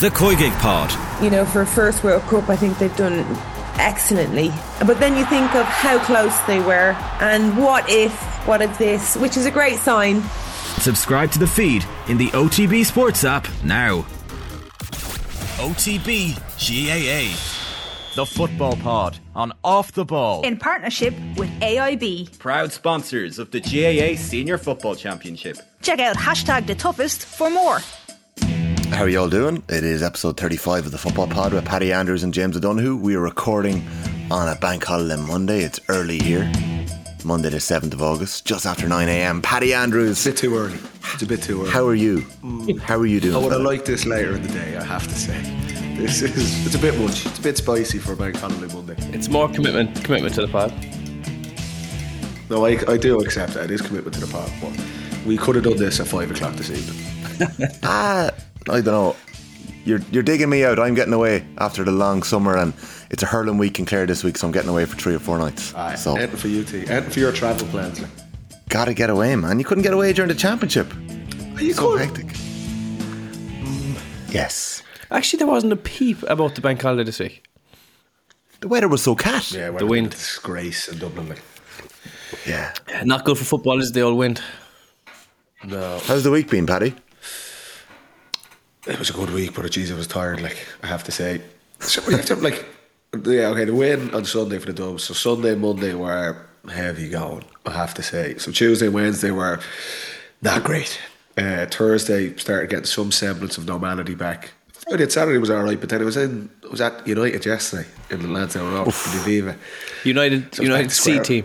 The Koigig Pod. You know, for a first World Cup, I think they've done excellently. But then you think of how close they were and what if, what if this, which is a great sign. Subscribe to the feed in the OTB Sports app now. OTB GAA. The Football Pod on Off the Ball. in partnership with AIB. proud sponsors of the GAA Senior Football Championship. Check out hashtag the toughest for more. How are you all doing? It is episode 35 of the Football Pod with Paddy Andrews and James O'Donoghue. We are recording on a bank holiday Monday. It's early here. Monday the 7th of August, just after 9am. Paddy Andrews, It's a bit too early. It's a bit too early. how are you? How are you doing? I would have liked this later in the day, I have to say. This is it's a bit much. It's a bit spicy for a bank holiday Monday. It's more commitment commitment to the pod. No, I, I do accept that. It is commitment to the pod, but we could have done this at five o'clock this evening. Ah, I don't know. You're, you're digging me out. I'm getting away after the long summer and it's a hurling week in Clare this week, so I'm getting away for three or four nights. Aye, so, Anything for you, T. Anything for your travel plans. Gotta get away, man. You couldn't get away during the championship. Are you So could. hectic. Yes. Actually, there wasn't a peep about the bank holiday this week. The weather was so cat. Yeah, The wind. Disgrace in Dublin. Like. yeah. Not good for football is the old wind. No. How's the week been, Paddy? It was a good week, but geez, I was tired. Like I have to say, so have to, like yeah, okay. The win on Sunday for the Dubs. So Sunday, Monday were heavy going. I have to say. So Tuesday, Wednesday were not great. Uh, Thursday started getting some semblance of normality back. Friday and Saturday was all right, but then it was in. It was at United yesterday in the Lansdowne Road in the Viva. United So United C team.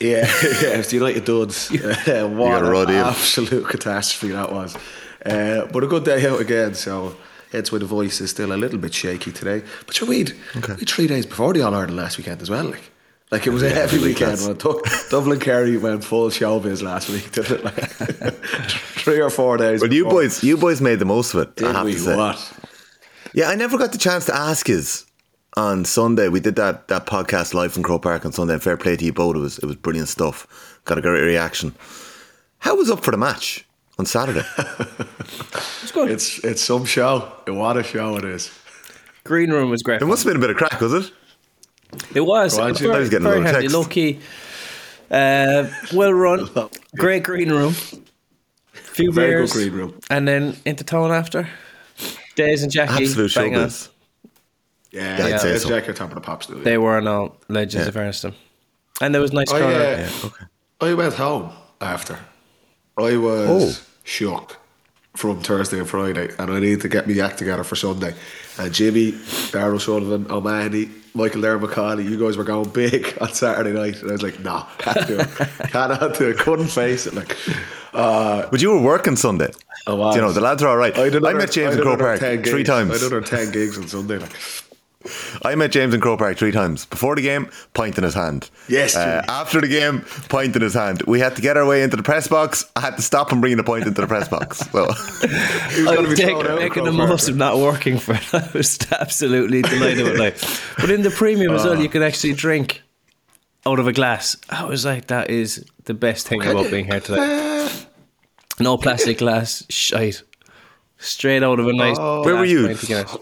Yeah, yeah, it's the United Duds. Uh, what an absolute catastrophe that was. Uh, but a good day out again, so hence why the voice is still a little bit shaky today. But sure, we'd, we'd three days before the All Ireland last weekend as well. Like, like it was a heavy weekend. When Du- Dublin Kerry went full showbiz last week, didn't it? Like, three or four days. Well, you boys, you boys made the most of it. I have we? to say. What? Yeah, I never got the chance to ask his on Sunday. We did that that podcast live from Croke Park on Sunday. And fair play to you both. It was it was brilliant stuff. Got a great reaction. How was up for the match on Saturday? It's good. It's it's some show. What a show it is. Green room was great. it must have been a bit of crack, was it? It was. Go It was very, I was getting a very lot of handy, text. low key. Uh, well run. Great green room. Few Very good beers. green room. And then into town after. Days and Jackie. Absolute bang on. showbiz. Yeah, Yeah, I'd yeah. say so. Jack at top of the pops. Now, They were no legends Yeah. of fairness to them. And there was nice Oh, crowd. yeah. Yeah, okay. I went home after. I was Oh. shook from Thursday and Friday, and I need to get me act together for Sunday. And Jimmy, Darran Sullivan, O'Mahony, Michael Darragh Macauley, you guys were going big on Saturday night, and I was like, nah, can't do it, cannot do it, couldn't face it." Like, uh, But you were working Sunday. I was. You know the lads are all right. I, I met James I in Croke Park three gigs. times. I did another ten gigs on Sunday. Like, I met James in Croke Park three times. Before the game, pint in his hand. Yes, Uh, after the game, pint in his hand. We had to get our way into the press box. I had to stop and bring the pint into the press box. So he was I going to be taking, making the Croke Park. most of not working for it. I was absolutely delighted with life. But in the premium as well, you could actually drink out of a glass. I was like, that is the best thing about being here today. No plastic glass, shite. Straight out of a nice. Where were glass you?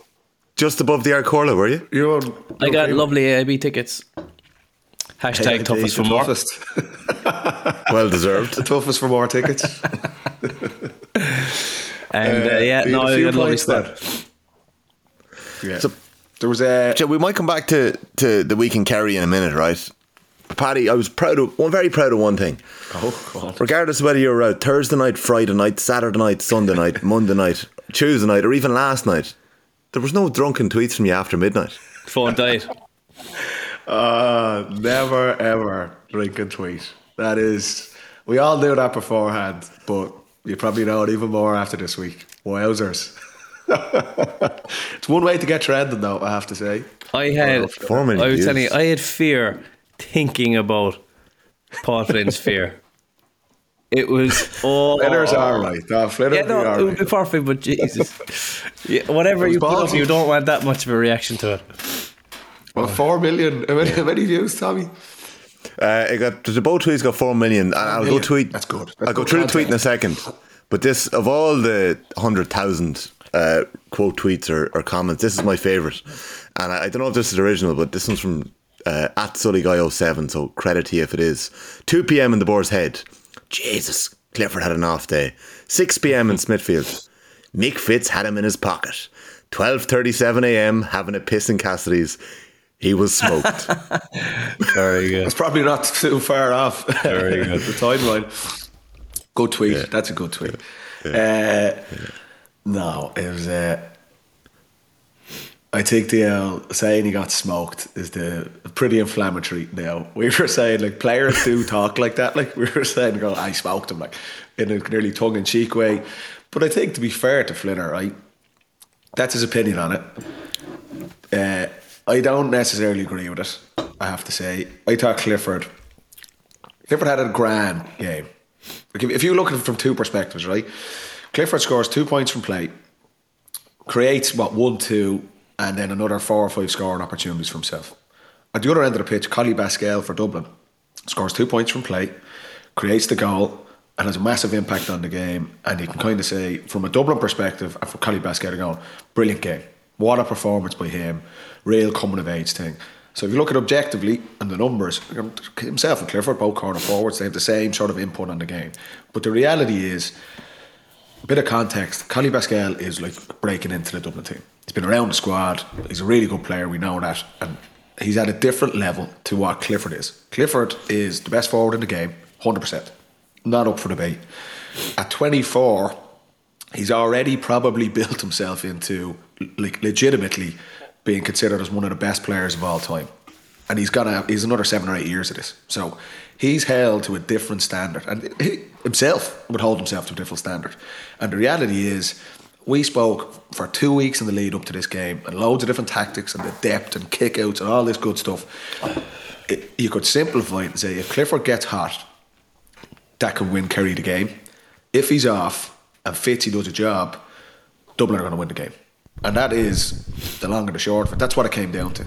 Pint of Guinness. just above the Arcorla, were you? You're I got okay. lovely AIB tickets. Hashtag Yeah, toughest the for more. toughest. Well deserved. the toughest for more tickets. And uh, yeah, you no, had a I few got a lovely points squad. there. Yeah. So- there was a Joe, we might come back to, to the week in Kerry in a minute, right? Paddy, I was proud of, well, very proud of one thing. oh god. Regardless of whether you were out Thursday night, Friday night, Saturday night, Sunday night, Monday night, Tuesday night, or even last night, there was no drunken tweets from you after midnight. Phone died. Uh, never ever drink and tweet. That is, we all knew that beforehand, but you probably know it even more after this week. Wowzers. it's one way to get trending, though, I have to say. I had. Four million I was telling you, I had fear thinking about Paul Flynn's fear. It was oh, Flitters are right. No, Flitters Yeah, no, are it would be perfect, but Jesus, yeah, whatever you put up, you don't want that much of a reaction to it. Well, four million. How many, how many views, Tommy? Uh, it got the both tweets got four million. And I'll go tweet. That's good. That's I'll go good through the tweet in a second. But this of all the hundred thousand uh, quote tweets or, or comments. This is my favourite, and I, I don't know if this is original, but this one's from uh, at Sully Guy 07 So credit to you if it is. Two p.m. in the Boar's Head. Jesus, Clifford had an off day. Six p.m. in Smithfield. Mick Fitz had him in his pocket. 12:37 a.m. having a piss in Cassidy's. He was smoked. Very good. It's probably not too far off Very good. the timeline. Good tweet. That's a good tweet. Uh, no, it was. Uh, I think the uh, saying he got smoked is the pretty inflammatory. Now we were saying like players do talk like that. Like we were saying, "Go, I smoked him," like in a nearly tongue in cheek way. But I think to be fair to Flinner, right, that's his opinion on it. Uh, I don't necessarily agree with it. I have to say, I thought Clifford. Clifford had a grand game. Like if, if you look at it from two perspectives, right? Clifford scores two points from play, creates what one, two, and then another four or five scoring opportunities for himself. At the other end of the pitch, Collie Basquel for Dublin scores two points from play, creates the goal, and has a massive impact on the game. And you can kind of say, from a Dublin perspective, and for Collie Basquel going, brilliant game. What a performance by him. Real coming of age thing. So if you look at objectively and the numbers, himself and Clifford, both corner forwards, they have the same sort of input on the game. But the reality is, a bit of context, Collie Basquel is like breaking into the Dublin team. He's been around the squad. He's a really good player. We know that. And he's at a different level to what Clifford is. Clifford is the best forward in the game, 100%. Not up for debate. At 24, he's already probably built himself into like legitimately being considered as one of the best players of all time. And he's got a, he's another seven or eight years of this. So he's held to a different standard. And he himself would hold himself to a different standard. And the reality is, we spoke for two weeks in the lead up to this game and loads of different tactics and the depth and kickouts and all this good stuff. It, you could simplify it and say if Clifford gets hot, that could win Kerry the game. If he's off and Fitzy does a job, Dublin are going to win the game. And that is the long and the short of it. That's what it came down to.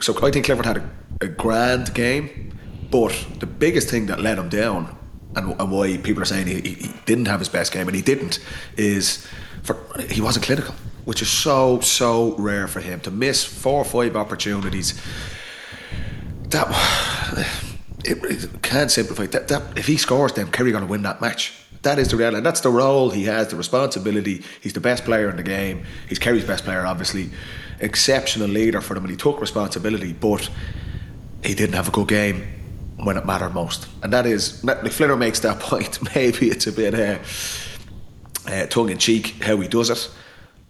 So I think Clifford had a, a grand game, but the biggest thing that let him down and, and why people are saying he, he, didn't have his best game and he didn't is for he wasn't clinical, which is so so rare for him to miss four or five opportunities. That it, it can't simplify that, that. If he scores, then Kerry going to win that match. That is the reality. That's the role he has, the responsibility. He's the best player in the game. He's Kerry's best player, obviously. Exceptional leader for them, and he took responsibility, but he didn't have a good game when it mattered most. And that is, Flinner makes that point, maybe it's a bit uh, uh, tongue in cheek how he does it,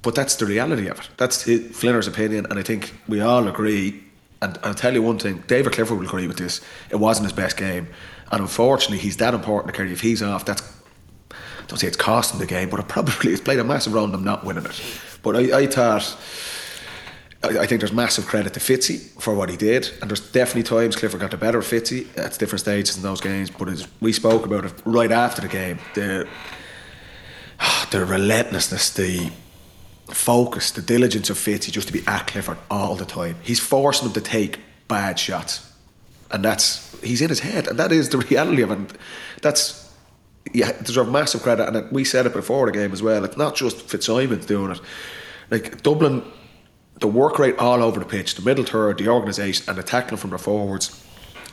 but that's the reality of it. That's his, Flinner's opinion, and I think we all agree. And I'll tell you one thing David Clifford will agree with this. It wasn't his best game. And unfortunately, he's that important to Kerry. If he's off, that's don't say it's costing the game, but it probably it's played a massive role in them not winning it. But I, I thought. I, I think there's massive credit to Fitzy for what he did, and there's definitely times Clifford got the better of Fitzy at different stages in those games. But as we spoke about it right after the game, the the relentlessness, the focus, the diligence of Fitzy just to be at Clifford all the time. He's forcing him to take bad shots, and that's he's in his head, and that is the reality of it. That's yeah, deserve massive credit, and we said it before the game as well. It's not just Fitzsimons doing it. Like Dublin, the work rate all over the pitch, the middle third, the organisation, and the tackling from the forwards.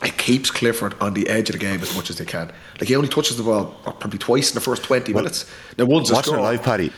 It keeps Clifford on the edge of the game as much as they can. Like he only touches the ball probably twice in the first twenty well, minutes. Now one's watching it live, Paddy.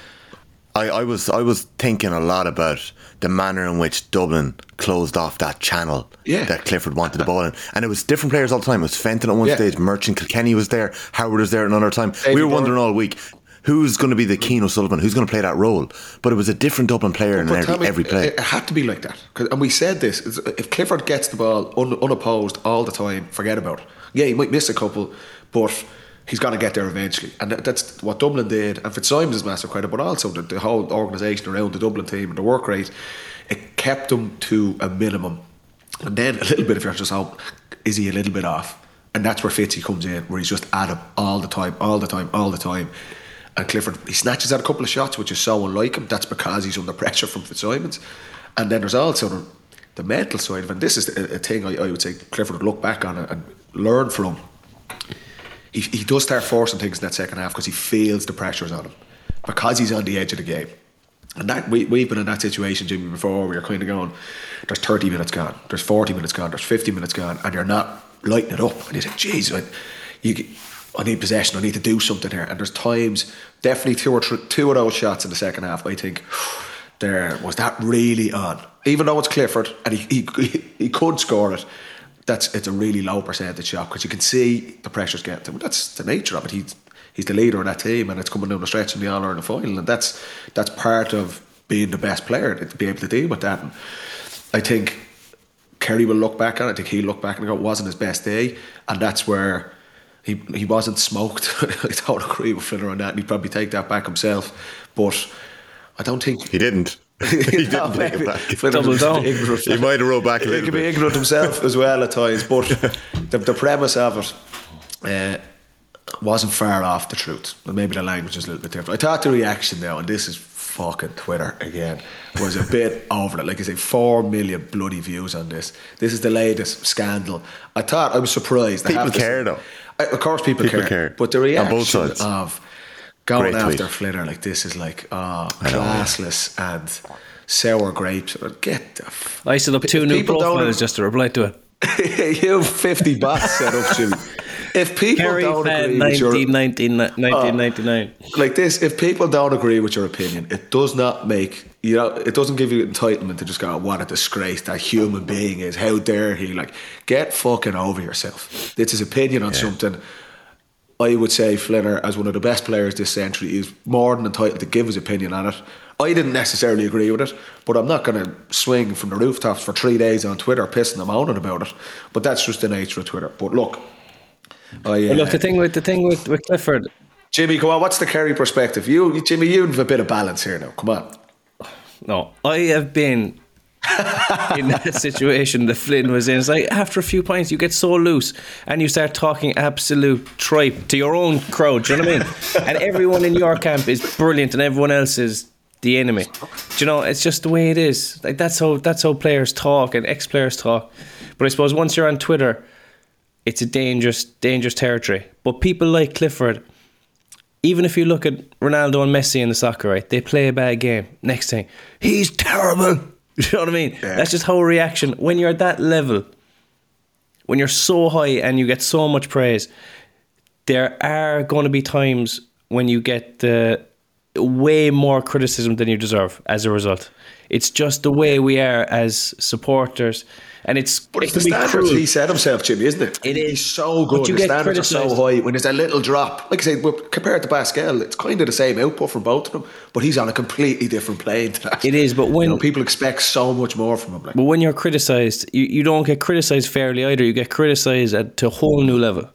I, I was I was thinking a lot about the manner in which Dublin closed off that channel yeah. that Clifford wanted the ball in. And it was different players all the time. It was Fenton at one yeah. stage, Murchan, Kilkenny was there, Howard was there at another time. we were wondering all week who's going to be the Cian O'Sullivan, who's going to play that role. But it was a different Dublin player but, in every, me, every, play. It had to be like that. And we said this if Clifford gets the ball un, unopposed all the time, forget about it. Yeah, he might miss a couple, but he's going to get there eventually. And that's what Dublin did. And Fitzsimons is massive credit, but also the, the whole organisation around the Dublin team and the work rate, it kept them to a minimum. And then a little bit of just hope, is he a little bit off? And that's where Fitzy comes in, where he's just at him all the time, all the time, all the time. And Clifford, he snatches at a couple of shots, which is so unlike him. That's because he's under pressure from Fitzsimons. And then there's also the, the mental side of it. And this is a, a thing I, I, would say Clifford would look back on and learn from he, he does start forcing things in that second half because he feels the pressures on him because he's on the edge of the game. And that we, we've been in that situation, Jimmy, before where you're kind of going, there's 30 minutes gone, there's 40 minutes gone, there's 50 minutes gone, and you're not lighting it up. And you say, geez, I, you, I need possession, I need to do something here. And there's times, definitely two or thr- two of those shots in the second half, I think, there was that really on. Even though it's Clifford and he, he, he could score it, that's it's a really low percentage shot because you can see the pressure's getting to him. That's the nature of it. He's he's the leader of that team, and it's coming down the stretch in the All Ireland final, and that's that's part of being the best player to be able to deal with that. And I think Kerry will look back on it. I think he'll look back and go, it wasn't his best day, and that's where. He, he wasn't smoked. I don't agree with Flinner on that, and he'd probably take that back himself. But I don't think He didn't. he didn't take it back. Flinner Double down. ignorant. He might have rolled back a little. He little can be bit. ignorant himself as well at times, but the, the premise of it uh, wasn't far off the truth. And maybe the language is a little bit different. I thought the reaction though, and this is fucking Twitter again, was a bit over it. Like I say, four million bloody views on this. This is the latest scandal. I thought I was surprised. People have care, say. though. I, of course, people, People care. care. But the On reaction both sides. of going Great after tweet. Flitter like this is like oh, classless and sour grapes. Get the f- I set up two If new people don't- profiles just to reply to it. you have 50 bots set up, Jimmy. If people Kerry don't agree with your, 19, 1999. Uh, like this, if people don't agree with your opinion, it does not make you know, it doesn't give you entitlement to just go, oh, "What a disgrace that human being is! How dare he!" Like, get fucking over yourself. It's his opinion on something. I would say Flinner, as one of the best players this century, is more than entitled to give his opinion on it. I didn't necessarily agree with it, but I'm not going to swing from the rooftops for three days on Twitter pissing and moaning about it. But that's just the nature of Twitter. But look, Oh, I, But look, the thing with the thing with, with Clifford, Jimmy, come on, what's the Kerry perspective? You, you- Jimmy, you have a bit of balance here now. Come on. no, I have been in that situation that Flynn was in. It's like after a few pints, you get so loose and you start talking absolute tripe to your own crowd. Do you know what I mean? and everyone in your camp is brilliant, and everyone else is the enemy. Do you know? It's just the way it is. Like that's how that's how players talk and ex players talk. But I suppose once you're on Twitter, it's a dangerous, dangerous territory. But people like Clifford even if you look at Ronaldo and Messi in the soccer, right? They play a bad game. Next thing, he's terrible. You know what I mean? That's just how a reaction. When you're at that level, when you're so high and you get so much praise, there are going to be times when you get the way more criticism than you deserve as a result. It's just the way we are as supporters, and it's But it it's the standards cruel. he set himself, Jimmy, isn't it? It is. He's so good. The get standards are so high. When there's a little drop, like I said, compared to Basquel, it's kind of the same output from both of them, but he's on a completely different plane to that. It is, but when- you know, people expect so much more from him, like, But when you're criticised, you, you don't get criticised fairly either. You get criticised at to a whole new level,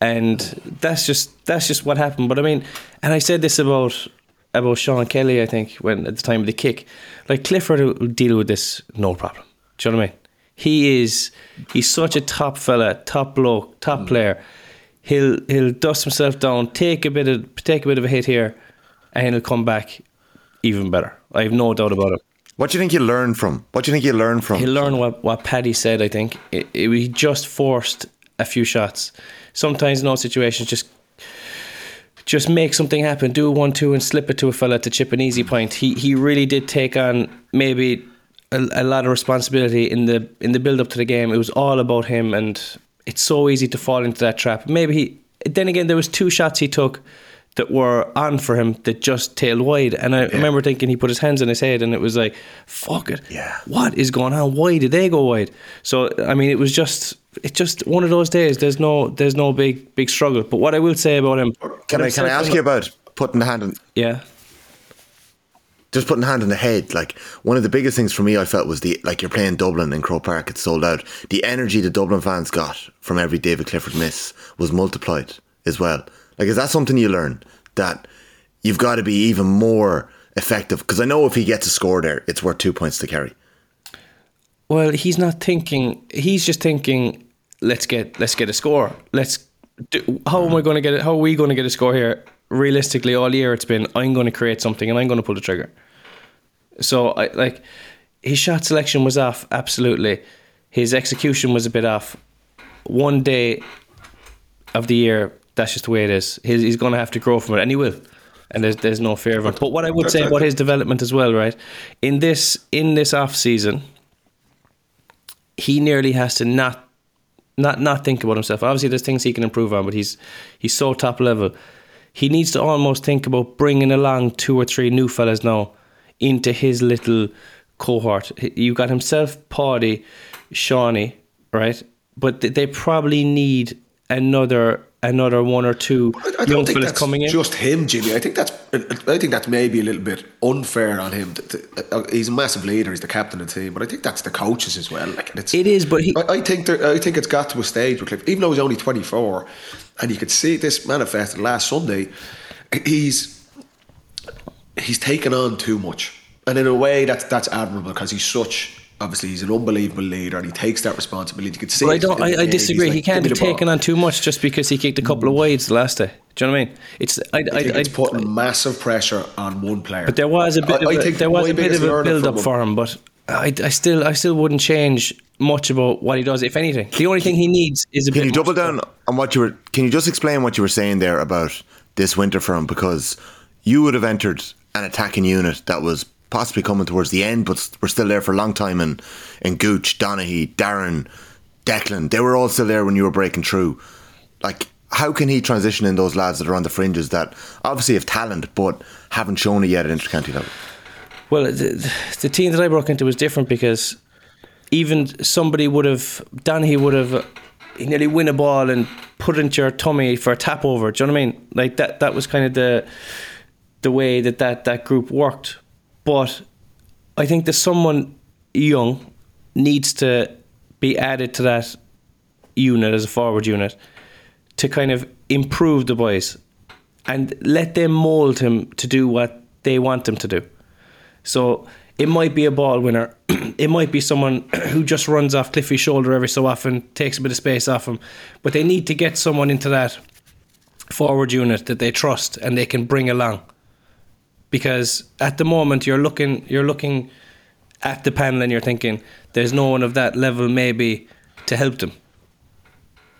and that's just that's just what happened. But I mean, and I said this about about Sean Kelly, I think, when at the time of the kick, like Clifford will deal with this no problem. Do you know what I mean? He is he's such a top fella, top bloke, top mm. player. He'll he'll dust himself down, take a bit of take a bit of a hit here, and he'll come back even better. I have no doubt about it. What do you think you learn from? What do you think you learn from? He'll learn what, what Paddy said, I think. It, it, he just forced a few shots. Sometimes in those situations, just just make something happen, do a one two and slip it to a fella to chip an easy point. He he really did take on maybe a, a lot of responsibility in the in the build up to the game. It was all about him, and it's so easy to fall into that trap. Maybe he. Then again, there was two shots he took that were on for him that just tailed wide, and I remember thinking he put his hands on his head, and it was like, "Fuck it, Yeah. what is going on? Why did they go wide?" So I mean, it was just it's just one of those days. There's no there's no big big struggle. But what I will say about him, Can I can I ask you about putting the hand in Yeah, just putting the hand on the head? Like one of the biggest things for me, I felt was the like you're playing Dublin in Croke Park, it's sold out. The energy the Dublin fans got from every David Clifford miss was multiplied as well. Like, is that something you learn that you've got to be even more effective? Because I know if he gets a score there, it's worth two points to Kerry. Well, he's not thinking. He's just thinking. Let's get let's get a score. Let's. Do, how am I going to get it? How are we going to get a score here? Realistically, all year it's been I'm going to create something and I'm going to pull the trigger. So I like his shot selection was off absolutely. His execution was a bit off. One day of the year, that's just the way it is. He's, he's going to have to grow from it, and he will. and there's there's no fear of him. But what I would say about his development as well, right? In this in this off season, he nearly has to not not not think about himself. Obviously, there's things he can improve on, but he's he's so top level. He needs to almost think about bringing along two or three new fellas now into his little cohort. You got himself, Paddy, Shawnee, right? But they probably need another another one or two I, I young don't think fellas that's coming in. just him, Jimmy. I think that's I think that's maybe a little bit unfair on him. To- uh, He's a massive leader. He's the captain of the team, but I think that's the coaches as well. Like it's, It is, but he- I, I think there, I think it's got to a stage where, Cliff, even though he's only twenty four, and you could see this manifested last Sunday. He's he's taken on too much, and in a way that's that's admirable because he's such. Obviously, he's an unbelievable leader, and he takes that responsibility. You could see. But I don't. I, I disagree. He's he can't "Give have taken ball." on too much just because he kicked a couple of hmm. wides the last day. Do you know what I mean? It's. I. I, I think it's I- putting massive pressure on one player. But there was a bit. I- I of a, think there was a bit of a build up from for him, but I, I still, I still wouldn't change much about what he does. If anything, the only thing he needs is a Can bit. you double more down on what you were? Can you just explain what you were saying there about this winter for him? Because you would have entered an attacking unit that was possibly coming towards the end, but we're still there for a long time. And and Gooch, Donaghy, Darren, Declan, they were all still there when you were breaking through. Like, how can he transition in those lads that are on the fringes that obviously have talent but haven't shown it yet at intercounty level? Well, the, the team that I broke into was different because even somebody would have, Donaghy would have uh, he nearly win a ball and put it into your tummy for a tap over. Do you know what I mean? Like that. That was kind of the the way that that, that group worked. But I think that someone young needs to be added to that unit as a forward unit to kind of improve the boys and let them mold him to do what they want him to do. So it might be a ball winner. it might be someone who just runs off Cliffy's shoulder every so often, takes a bit of space off him. But they need to get someone into that forward unit that they trust and they can bring along. Because at the moment you're looking you're looking at the panel and you're thinking there's no one of that level maybe to help them.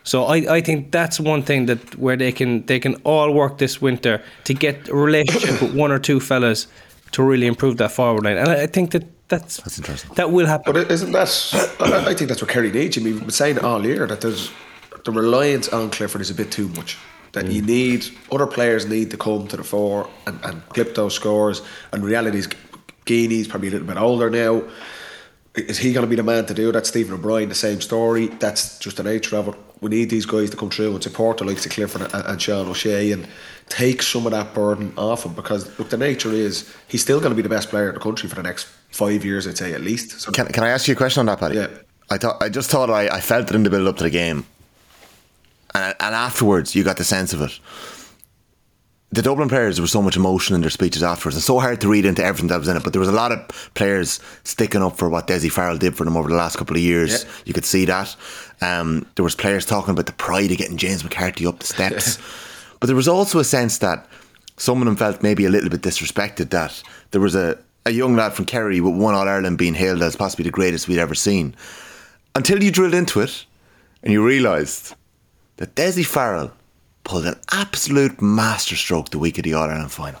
So I, I think that's one thing that where they can they can all work this winter to get a relationship with one or two fellas to really improve that forward line. And I, I think that that's That's interesting. That will happen. But isn't that? I I think that's what Kerry needs. I mean, we've been saying it all year that there's the reliance on Clifford is a bit too much. That you need other players need to come to the fore and, and clip those scores. And reality is, Geaney's probably a little bit older now. Is he going to be the man to do that? Stephen O'Brien, the same story. That's just the nature of it. We need these guys to come through and support the likes of Clifford and, and Sean O'Shea and take some of that burden off him because look, the nature is he's still going to be the best player in the country for the next five years, I'd say at least. So Can, can I ask you a question on that, Paddy? Yeah. I thought I just thought I, I felt it in the build up to the game, and and afterwards you got the sense of it. The Dublin players there was so much emotion in their speeches afterwards. It's so hard to read into everything that was in it, but there was a lot of players sticking up for what Dessie Farrell did for them over the last couple of years. Yeah. You could see that. Um, there was players talking about the pride of getting James McCarthy up the steps, but there was also a sense that some of them felt maybe a little bit disrespected. That there was a, a young lad from Kerry with one All Ireland being hailed as possibly the greatest we'd ever seen. Until you drilled into it and you realised that Dessie Farrell pulled an absolute masterstroke the week of the All Ireland final.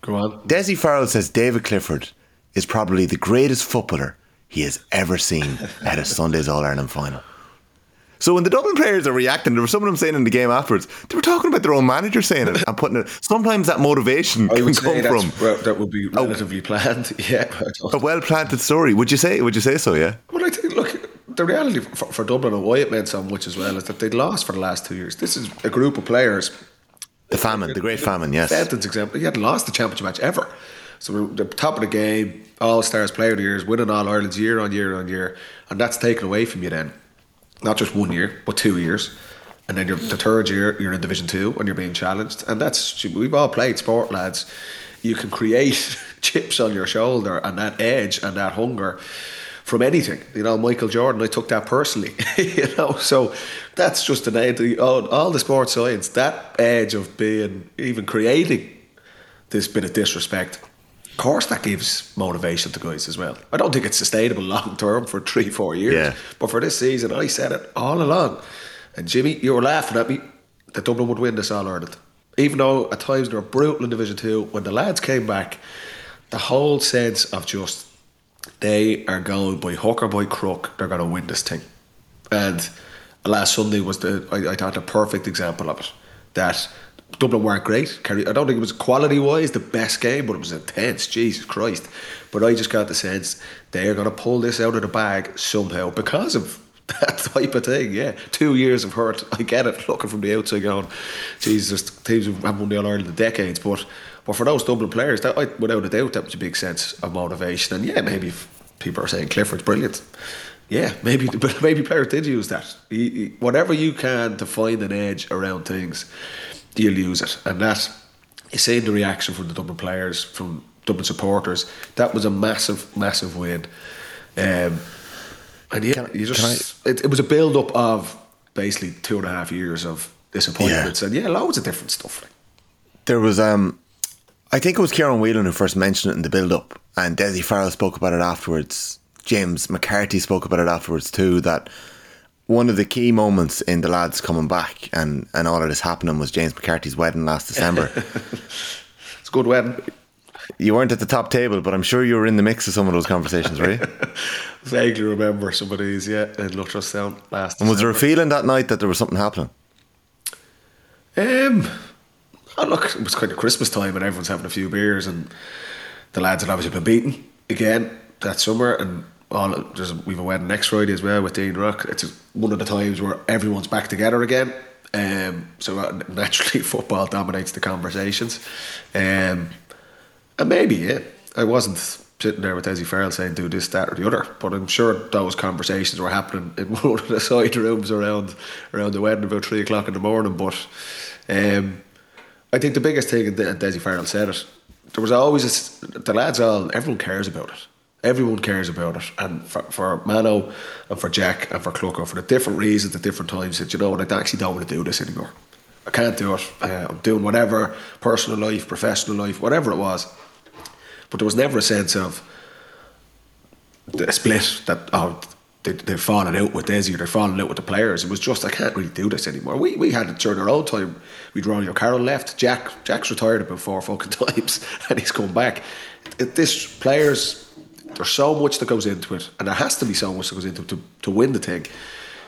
go on. Dessie Farrell says David Clifford is probably the greatest footballer he has ever seen at a Sunday's All Ireland final. So when the Dublin players are reacting, there was some of them saying in the game afterwards, they were talking about their own manager saying it and putting it. Sometimes that motivation I can come from well, that would be relatively planned. Yeah. A well planted story. Would you say? Would you say so? Yeah. Well, I think, look, the reality for, for Dublin and why it meant so much as well is that they'd lost for the last two years. This is a group of players. The famine, the great famine. Yes. Fenton's example, he hadn't lost the championship match ever. So the top of the game, all stars player of the years, winning all Ireland's year on year on year, and that's taken away from you then. Not just one year, but two years. And then you're the third year, you're in Division Two and you're being challenged. And that's we've all played sport, lads. You can create chips on your shoulder and that edge and that hunger from anything. You know, Michael Jordan, I took that personally. you know, so that's just an edge. All, all the sports science, that edge of being even creating this bit of disrespect. Of course, that gives motivation to guys as well. I don't think it's sustainable long term for three, four years. Yeah. But for this season, I said it all along. And Jimmy, you were laughing at me that Dublin would win this All Ireland. Even though at times they were brutal in Division Two, when the lads came back, the whole sense of just they are going by hook or by crook, they're going to win this thing. And last Sunday was the I, I thought the perfect example of it. That Dublin weren't great. Kerry, I don't think it was quality wise the best game, but it was intense. Jesus Christ! But I just got the sense they are going to pull this out of the bag somehow because of that type of thing. Yeah, two years of hurt. I get it. Looking from the outside, going, Jesus, teams have won the All Ireland in decades, but. But for those Dublin players, that without a doubt, that was a big sense of motivation. And yeah, maybe people are saying Clifford's brilliant. Yeah, maybe but maybe players did use that. Whatever you can to find an edge around things, you'll use it. And that you see the reaction from the Dublin players, from Dublin supporters. That was a massive, massive win. Um, and yeah, you just I, it, it was a build up of basically two and a half years of disappointments, yeah. and yeah, loads of different stuff. There was um I think it was Kieran Whelan who first mentioned it in the build up, and Dessie Farrell spoke about it afterwards. James McCarthy spoke about it afterwards too. That one of the key moments in the lads coming back and, and all of this happening was James McCarthy's wedding last December. it's a good wedding. You weren't at the top table, but I'm sure you were in the mix of some of those conversations, right? Vaguely remember some of these, yeah, in Luttrellstown last. And was there a feeling that night that there was something happening? Um, oh, look, it was kind of Christmas time and everyone's having a few beers and the lads had obviously been beaten again that summer and all there's we've a wedding next Friday as well with Dean Rock. It's one of the times where everyone's back together again. Um, so uh, naturally, football dominates the conversations. Um, and maybe yeah, I wasn't sitting there with Dessie Farrell saying do this, that, or the other. But I'm sure those conversations were happening in one of the side rooms around around the wedding about three o'clock in the morning. But um, I think the biggest thing, and Dessie Farrell said it, there was always a, the lads all everyone cares about it. Everyone cares about it, and for, for Mano and for Jack and for Clucker for the different reasons at different times that you know what I actually don't want to do this anymore. I can't do it. Uh, I'm doing whatever, personal life, professional life, whatever it was. But there was never a sense of the split that oh they, they've fallen out with Dessie or they're falling out with the players. It was just I can't really do this anymore. We we had it during our own time. We'd Rory O'Carroll left. Jack Jack's retired about four fucking times and he's come back. It, this players there's so much that goes into it, and there has to be so much that goes into it to, to win the thing.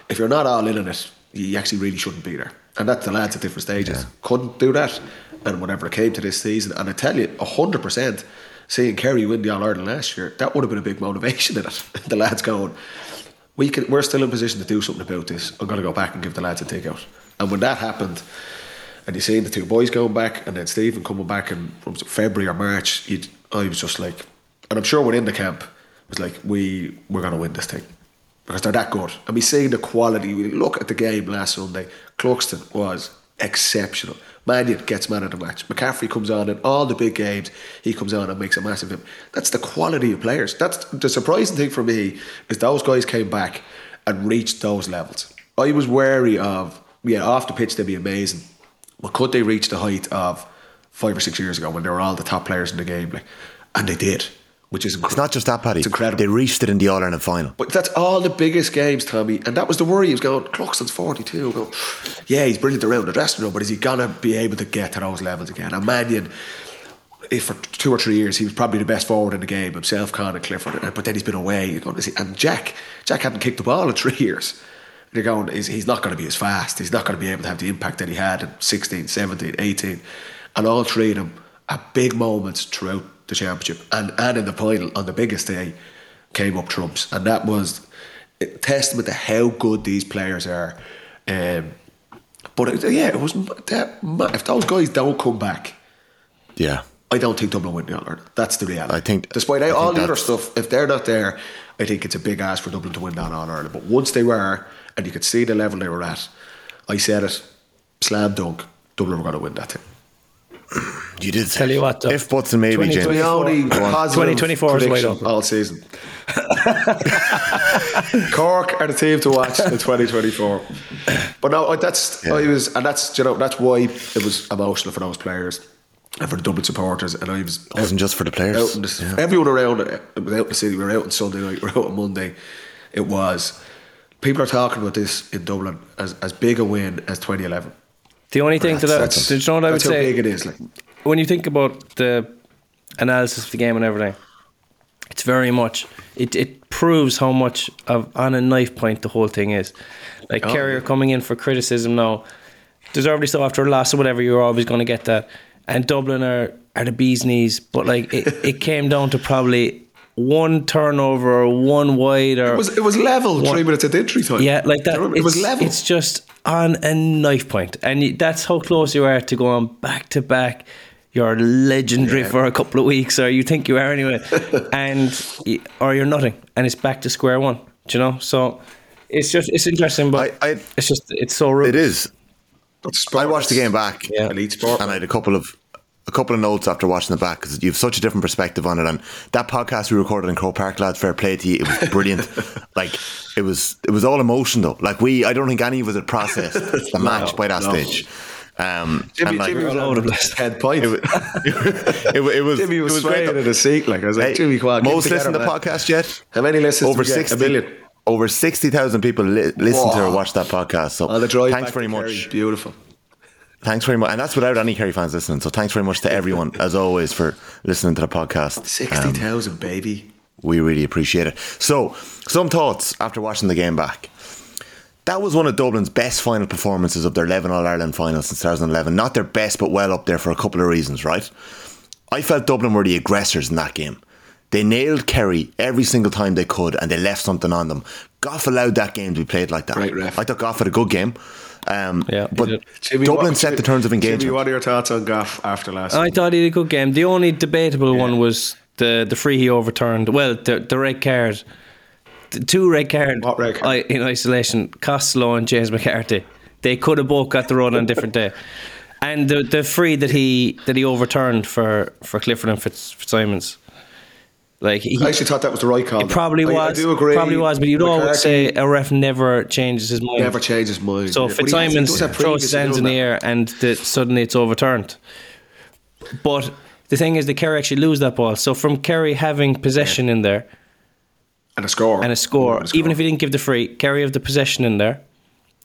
If you're not all in on it, you actually really shouldn't be there. And that's the lads at different stages. Yeah. Couldn't do that. And whenever it came to this season, and I tell you, 100%, seeing Kerry win the All Ireland last year, that would have been a big motivation in it. the lads going, we can, we're still in position to do something about this. I'm going to go back and give the lads a take out. And when that happened, and you seen the two boys going back, and then Stephen coming back in from February or March, I was just like, and I'm sure within the camp, it was like, we, we're going to win this thing. Because they're that good. And we see the quality. We look at the game last Sunday. Cluxton was exceptional. Mannion gets man of the match. McCaffrey comes on in all the big games. He comes on and makes a massive impact. That's the quality of players. That's the surprising thing for me is those guys came back and reached those levels. I was wary of yeah, off the pitch they'd be amazing, but could they reach the height of five or six years ago when they were all the top players in the game? Like, and they did which is incredible. It's not just that, Paddy. It's incredible. They reached it in the All Ireland final. But that's all the biggest games, Tommy. And that was the worry. He was going, Cluxton's 42. Going, yeah, he's brilliant around the dressing room, but is he going to be able to get to those levels again? And Mannion, if for two or three years, he was probably the best forward in the game, himself, Con and Clifford. Uh, but then he's been away. Going, and Jack, Jack hadn't kicked the ball in three years. They're going, he's not going to be as fast. He's not going to be able to have the impact that he had in 16, 17, 18. And all three of them at big moments throughout the championship. And, and in the final on the biggest day came up trumps. And that was a testament to how good these players are. Um, but it, yeah it was that, if those guys don't come back yeah. I don't think Dublin win the All Ireland. That's the reality. I think despite I all think the other stuff if they're not there I think it's a big ask for Dublin to win that All Ireland. But once they were and you could see the level they were at I said it slam dunk Dublin were going to win that thing you did tell you what. Though, if buts and maybe, James. 2024 is wide open all season. Cork are the team to watch in 2024. But no, that's yeah. I was, and that's you know that's why it was emotional for those players and for the Dublin supporters. And I was. It wasn't just for the players. The, yeah. Everyone around it was out in the city. We were out on Sunday night. We were out on Monday. It was. People are talking about this in Dublin as as big a win as 2011 The only thing that I, That's, you know what I would that's how say big it is. Like, when you think about the analysis of the game and everything, it's very much it, it proves how much of on a knife point the whole thing is. Like Oh, Kerry coming in for criticism now, deservedly so after a loss or whatever, you're always going to get that. And Dublin are, are the bee's knees, but like it, it came down to probably one turnover or one wide or it was it was level three minutes at injury time. yeah, like that. Do you remember? It was it's- level. It's just on a knife point, and you, that's how close you are to going back to back. You're legendary for a couple of weeks, or you think you are anyway, and or you're nothing, and it's back to square one. Do you know? So it's just it's interesting, but I- I- it's just it's so rude. It is. I watched the game back. Yeah. Elite sport. and I had a couple of a couple of notes after watching the back because you have such a different perspective on it. And that podcast we recorded in Croke Park, lads, fair play to you. It was brilliant. like it was, it was all emotion though. Like we, I don't think any of us had processed the match by that no. stage. Um, Jimmy, like, Jimmy was all all over over the place. head point. it, it, it was, Jimmy was, it was great. swaying though. in his seat. Like I was like, Hey, Jimmy, come most together, listened to the man. podcast yet? How many listens? Over did we get? sixty. A. Over sixty thousand people li- listened to or watched that podcast. So On the drive thanks very much. Kerry. Beautiful. Thanks very much, and that's without any Kerry fans listening. So thanks very much to everyone, as always, for listening to the podcast. Sixty thousand, um, baby. We really appreciate it. So, some thoughts after watching the game back. That was one of Dublin's best final performances of their 11 All Ireland final since 2011. Not their best, but well up there for a couple of reasons, right? I felt Dublin were the aggressors in that game. They nailed Kerry every single time they could and they left something on them. Goff allowed that game to be played like that. Right, ref. I thought Goff had a good game. Um, Yeah, but did. Jimmy, Dublin what- set the terms of engagement. Jimmy, what are your thoughts on Goff after last? I thought he had a good game. The only debatable one was the the free he overturned. Well, the the red card, the two red card, What red card? I, in isolation. Costello and James McCarthy. They could have both got the run on a different day. And the the free that he that he overturned for for Clifford and Fitz, Fitzsimons, like he, I actually thought that was the right call. it probably I- was, I, do agree. probably was, but you'd always say a ref never changes his mind. never changes his mind. So Yeah, but he has- Fitzsimons throws his hands in the air and the, suddenly it's overturned. But the thing is, the Kerry actually lose that ball. So from Kerry having possession in there and a score and a score, And even if he didn't give the free, Kerry have the possession in there.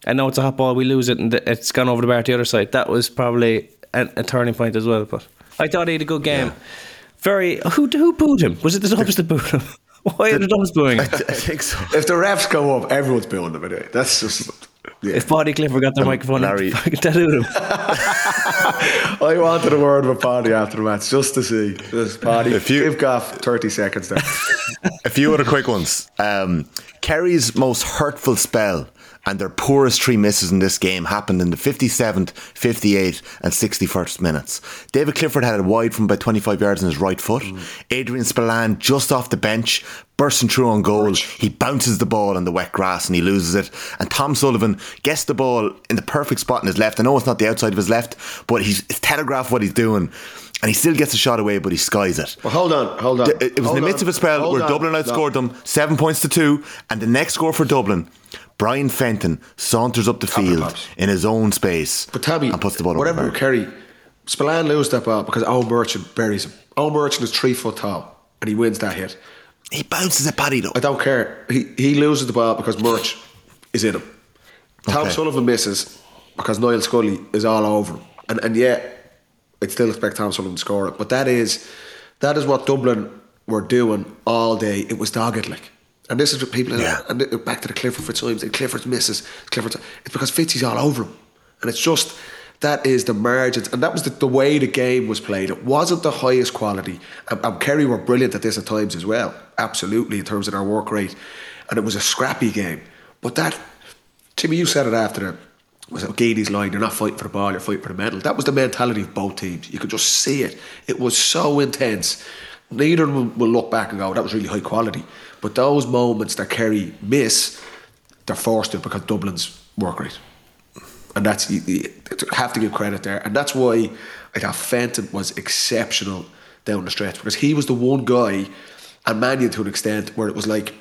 And now it's a hot ball, we lose it, and it's gone over the bar to the other side. That was probably a, a turning point as well. But I thought he had a good game. Very. Who who booed him? Was it the Dubs that booed him? Why are the Dubs booing him? I think so. if the refs go up, everyone's booing them anyway. That's just. Yeah. If Paudie Clifford got their microphone Larry- and fucking tattooed him. I wanted a word with Paddy after the match just to see. This Paddy, If you- give Goff 30 seconds there. A few other quick ones. Um, Kerry's most hurtful spell and their poorest three misses in this game happened in the 57th, 58th, and 61st minutes. David Clifford had it wide from about 25 yards on his right foot. Mm. Adrian Spillane, just off the bench, bursting through on goal. He bounces the ball on the wet grass and he loses it. And Tom Sullivan gets the ball in the perfect spot in his left. I know it's not the outside of his left, but he's telegraphed what he's doing. And he still gets a shot away, but he skies it. Well, hold on, hold on. It, was Hold in the midst on, of a spell where on. Dublin outscored No. them seven points to two, and the next score for Dublin, Brian Fenton saunters up the Copper field in his own space But Tommy, and puts the ball whatever over. Kerry, Spillane loses that ball because Eoin Murchan buries him. Eoin Murchan is three foot tall and he wins that hit. He bounces at Paddy though. I don't care. He he loses the ball because Murch is in him. Tom Okay. Sullivan misses because Niall Scully is all over him. And and yet I'd still expect Tom Sullivan to score it. But that is that is what Dublin were doing all day. It was dogged like. And this is what people Yeah. and back to the Clifford Fitzsimons and Clifford's misses. Clifford's it's because Fitzy's all over him. And it's just that is the margins and that was the, the way the game was played. It wasn't the highest quality. And, and Kerry were brilliant at this at times as well. Absolutely in terms of their work rate. And it was a scrappy game. But that Timmy, you said it after the was it Geady's line, you're not fighting for the ball, you're fighting for the medal. That was the mentality of both teams. You could just see it. It was so intense. Neither of them will look back and go, that was really high quality. But those moments that Kerry miss, they're forced to because Dublin's work rate. And that's, you, have to give credit there. And that's why I thought Fenton was exceptional down the stretch because he was the one guy, and Mannion to an extent, where it was like,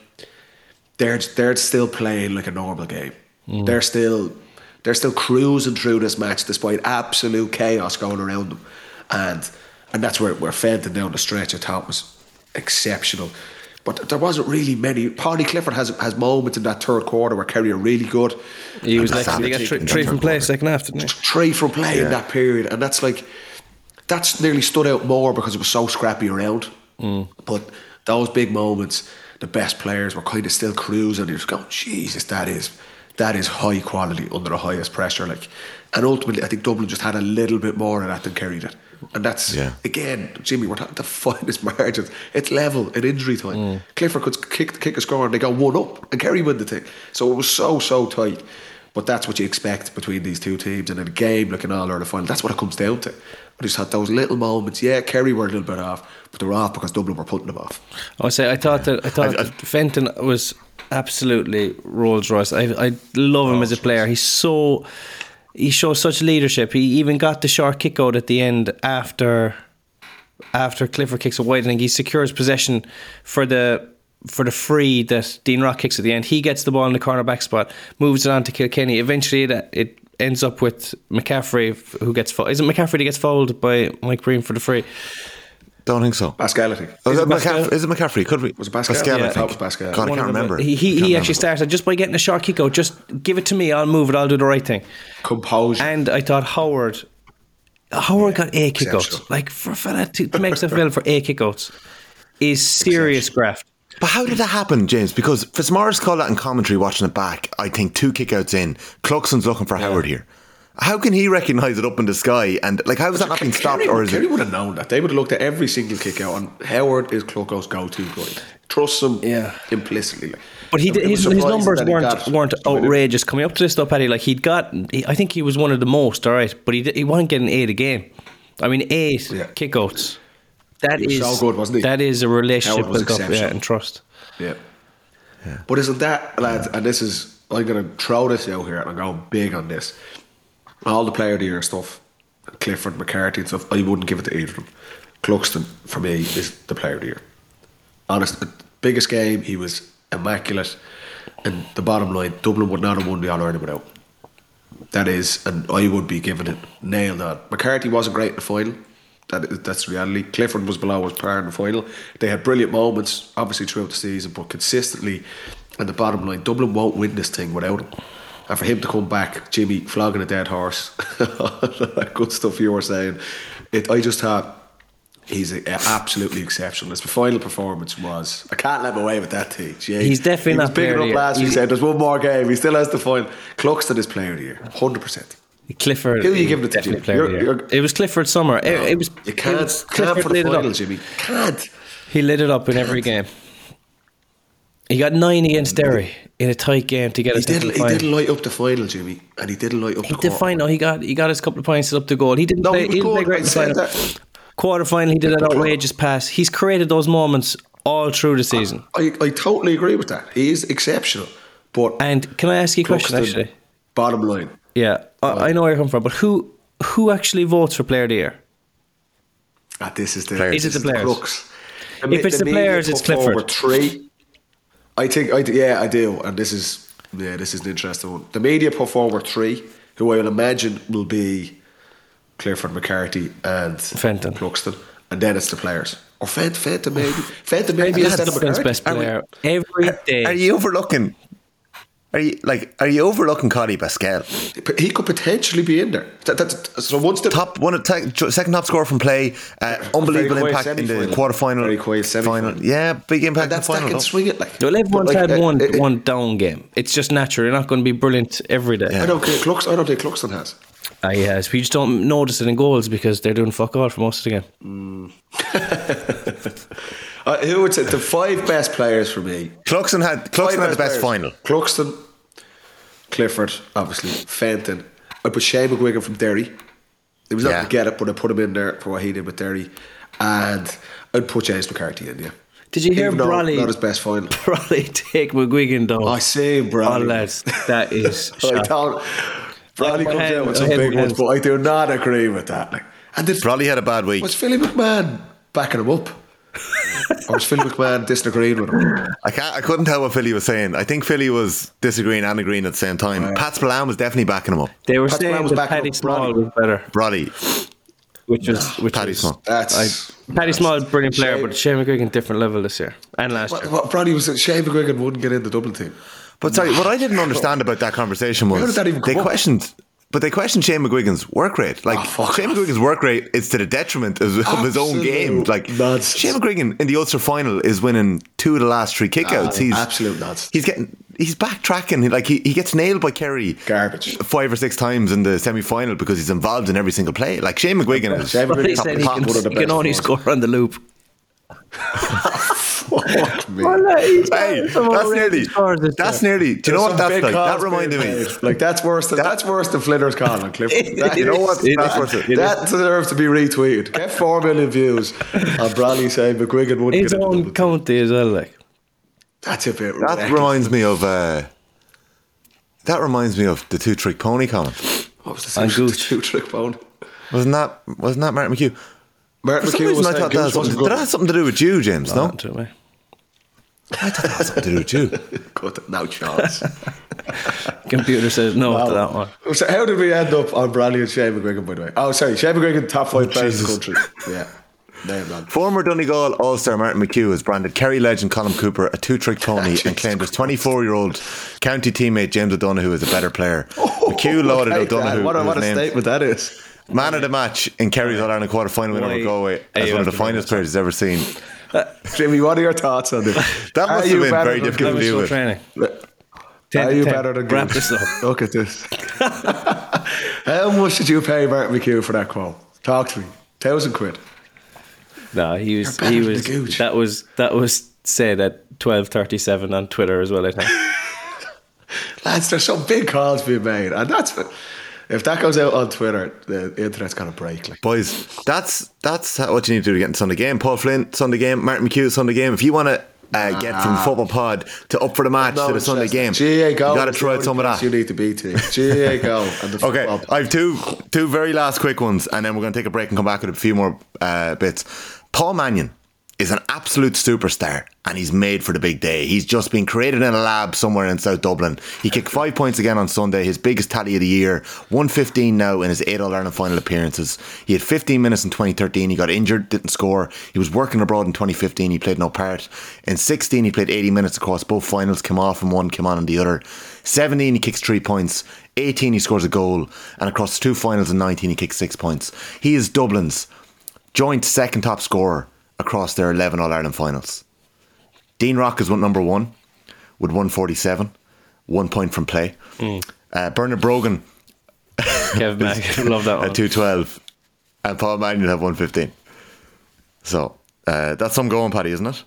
they're they're still playing like a normal game. Mm. They're still they're still cruising through this match despite absolute chaos going around them, and and that's where where Fenton down the stretch I thought was exceptional. But there wasn't really many. Paddy Clifford has has moments in that third quarter where Kerry are really good. He was And like, that's he got three, three from play second half, didn't he? Three from play in that period, and that's like that's nearly stood out more because it was so scrappy around. Mm. But those big moments, the best players were kind of still cruising. You're just going, Jesus, that is that is high quality under the highest pressure. Like, and ultimately, I think Dublin just had a little bit more of that than Kerry did. And that's Yeah. again, Jimmy. We're talking the finest margins. It's level in injury time. Mm. Clifford could kick kick a score and they got one up, and Kerry win the thing. So it was so so tight. But that's what you expect between these two teams, and in a game like an All Ireland final, that's what it comes down to. I just had those little moments. Yeah, Kerry were a little bit off, but they were off because Dublin were putting them off. I would say I thought that I thought I- I- that Fenton was absolutely Rolls Royce. I I love him as a player. He's so he shows such leadership. He even got the short kick out at the end after after Clifford kicks it wide. I think he secures possession for the for the free that Dean Rock kicks at the end. He gets the ball in the corner back spot, moves it on to Kilkenny. Eventually, it, it ends up with McCaffrey who gets fouled. Is it McCaffrey that gets fouled by Mike Breen for the free? Don't think so. Basquel, I think. Oh, is, Is it it McCaffrey? Is it McCaffrey? Could we? Was it Basquel? Basquel, Yeah, I I think. Basquel. God, I can't One of them. remember. He, he, Can't he remember. actually started just by getting a short kick out. Just give it to me. I'll move it. I'll do the right thing. Composure. And I thought Howard, Howard got eight kickouts. exceptional. Like for a fella to, to make himself available for eight kickouts is serious graft. But how did that happen, James? Because Fitzmaurice called that in commentary watching it back. I think two kickouts in. Cluxton's looking for Howard here. How can he recognise it up in the sky? And like, how how is that not being stopped? Kerry, Or is Kerry it? would have known that. They would have looked at every single kick out, and Howard is Clucko's go-to guy. Trust him Yeah. implicitly. like. But he did, his, his numbers weren't got- weren't outrageous coming up to this though, Paddy. Like he'd got, he, I think he was one of the most. All right, but he did, he wasn't getting eight a game. I mean, eight Yeah. kickouts. That He was so good, wasn't he? That is a relationship Howard built up, yeah, and trust. Yeah. But isn't that, lads, and this is, I'm going to throw this out here and I'm going big on this. All the player of the year stuff, Clifford, McCarthy and stuff, I wouldn't give it to either of them. Cluxton, for me, is the player of the year. Honest, the biggest game, he was immaculate. And the bottom line, Dublin would not have won the All Ireland without. That is, and I would be giving it nailed on. McCarthy wasn't great in the final. That that's reality. Clifford was below his par in the final. They had brilliant moments, obviously throughout the season, but consistently. And the bottom line, Dublin won't win this thing without him. And for him to come back, Jimmy flogging a dead horse, good stuff you were saying. It, I just thought he's a, absolutely exceptional. His final performance was. I can't let him away with that thing. Gee, He's definitely he was not big player of enough last year. week. Said there's one more game. He still has the final. Cluxton is player of the year, hundred percent. Clifford. Who are you giving it to, Jimmy? player You're- you're- It was Clifford Summer. It, it was. You can't, was can't Clifford for the it final. Jimmy. Can't. He lit it up in every game. He got nine against Derry in a tight game to get He us did. the He final. didn't light up the final, Jimmy, and he didn't light up He the did quarter. he got he got his couple of points up the goal. He didn't No, play. he He didn't play great I in the final. that. Quarter final, he did an outrageous pass. He's created those moments all through the season. I, I totally agree with that. He is exceptional, but And can I ask you a question? Actually, bottom line, yeah, I, I know where you're coming from, but who who actually votes for Player of the Year? ah, this is the Players. Is it the players? crux. If it's the media players, it's Clifford. Three. I think. I yeah, I do, and this is yeah, this is an interesting one. The media put forward three, who I would imagine will be Clifford, McCarthy, and Fenton. Cluxton, and then it's the players. Or Fenton, Fenton maybe. Fenton maybe instead of Dublin's McCarthy. best Are we- player every day. Are you overlooking? Are you like? Are you overlooking Cody Basquel? He could potentially be in there. That, that, so once the Top one, of ta- second top scorer from play. Uh, unbelievable impact in the semi-final. quarter final. Very quiet semi-final. final. Yeah, big impact and that's in the that final. can though. swing it like. Well, everyone's But, like, had uh, one uh, one down game. It's just natural. You're not going to be brilliant every day. I don't think Clux, I don't think Cluxton has. Ah, yes, we just don't notice it in goals because they're doing fuck all for most of the game. Uh, who would say the five best players for me? Cluxton had Cluxton had the best players. final. Cluxton, Clifford, obviously, Fenton. I put Shane McGuigan from Derry. He was not Yeah. going to get it, but I put him in there for what he did with Derry. And I'd put James McCarthy in, yeah. Did you hear Even though Brolly? Not his best final. Probably take McGuigan down. I see him, bro. Oh, lads, that is I shocking. don't. Brolly My comes hand- out with some big ones, but I do not agree with that. Like, and did, Probably had a bad week. was Philly McMahon backing him up? Or was Philly McMahon disagreeing with him? I can't. I couldn't tell what Philly was saying. I think Philly was disagreeing and agreeing at the same time. Pat Spillane was definitely backing him up. They were Pat saying Brown was that backing Paddy Small Brolly. was better. Brolly. which was ah, which Paddy was, Small. That's I, Paddy Small, brilliant player, Shane- but Shane McGuigan different level this year and last What, year. what Brady was Shane McGuigan wouldn't get in the Dublin team. But sorry, what I didn't understand about that conversation was that even they questioned. up? But they question Shane McGuigan's work rate. Like Oh, Shane. McGuigan's work rate is to the detriment of, of his own game. Like nonsense. Shane McGuigan in the Ulster final is winning two of the last three kickouts. Ah, he's absolute nuts. He's getting he's backtracking. Like he, he gets nailed by Kerry Garbage. five or six times in the semi final because he's involved in every single play. Like Shane McGuigan is Shane But he McGuigan top said he can, top. one of the he can only score on the loop. Fuck me. Hey, that's nearly. That's nearly. Do you know what that's like? That calls reminded me. Like that's worse than that's worse than Flinders Colin Clifford. That, You know what? It That's is. worth it. It that deserves to be retweeted. Get four million views on Brolly saying McGuigan wouldn't His get in the own county as well, like. That's a bit. That reckless. reminds me of. Uh, that reminds me of the two trick pony comment. What was the And two, Gooch. two trick bone? Wasn't that wasn't that Martin McHugh? Martin For some McHugh reason, was I thought that had something, did that have something to do with you, James? No, To me. I thought that had something to do with you. Good, no chance. Computer says no to that one. so how did we end up on Brolly and Shane McGuigan? By the way, oh sorry, Shane McGuigan, top five players in the country. Yeah, name. Former Donegal All Star Martin McHugh has branded Kerry legend Colm Cooper a two trick pony and claimed his 24 year old county teammate James O'Donoghue is a better player. Oh, McHugh lauded Okay, O'Donoghue. What a, who what a statement that is. Man of the match in Kerry's All Ireland quarter final win over Galway as one of the finest players he's ever seen. Uh, Jimmy, what are your thoughts on this? That Are must have been very difficult to deal with. training. Are 10 to you 10. better than Wrap this up. Look at this. How much did you pay Martin McHugh for that call? Talk to me. Thousand quid. No, he was he was the Gooch. that was that was said at twelve thirty seven on Twitter as well, I think. Lads, there's some big calls being made, and that's if that goes out on Twitter, the internet's gonna break. Like, Boys, that's that's what you need to do to get in Sunday game. Paul Flynn, Sunday game. Martin McHugh, Sunday game. If you want to uh, get from football pod to up for the match to the Sunday game, GAA GO. you got to try some of that. You need to be to GAA GO. And the Okay, football. I have two two very last quick ones, and then we're going to take a break and come back with a few more uh, bits. Paul Mannion is an absolute superstar, and he's made for the big day. He's just been created in a lab somewhere in South Dublin. He kicked five points again on Sunday, his biggest tally of the year. 115 now in his eight All Ireland final appearances. He had 15 minutes in 2013. He got injured, didn't score. He was working abroad in 2015. He played no part. In 16, he played 80 minutes across both finals. Came off in one, came on in the other. 17, he kicks three points. 18, he scores a goal. And across two finals in 19, he kicks six points. He is Dublin's joint second top scorer across their 11 All Ireland finals. Dean Rock is one number one with 147, one point from play. Uh, Bernard Brogan Kev Mack, love that one. at 212, and Paul Mannion have 115. So uh, that's some going, Paddy, isn't it?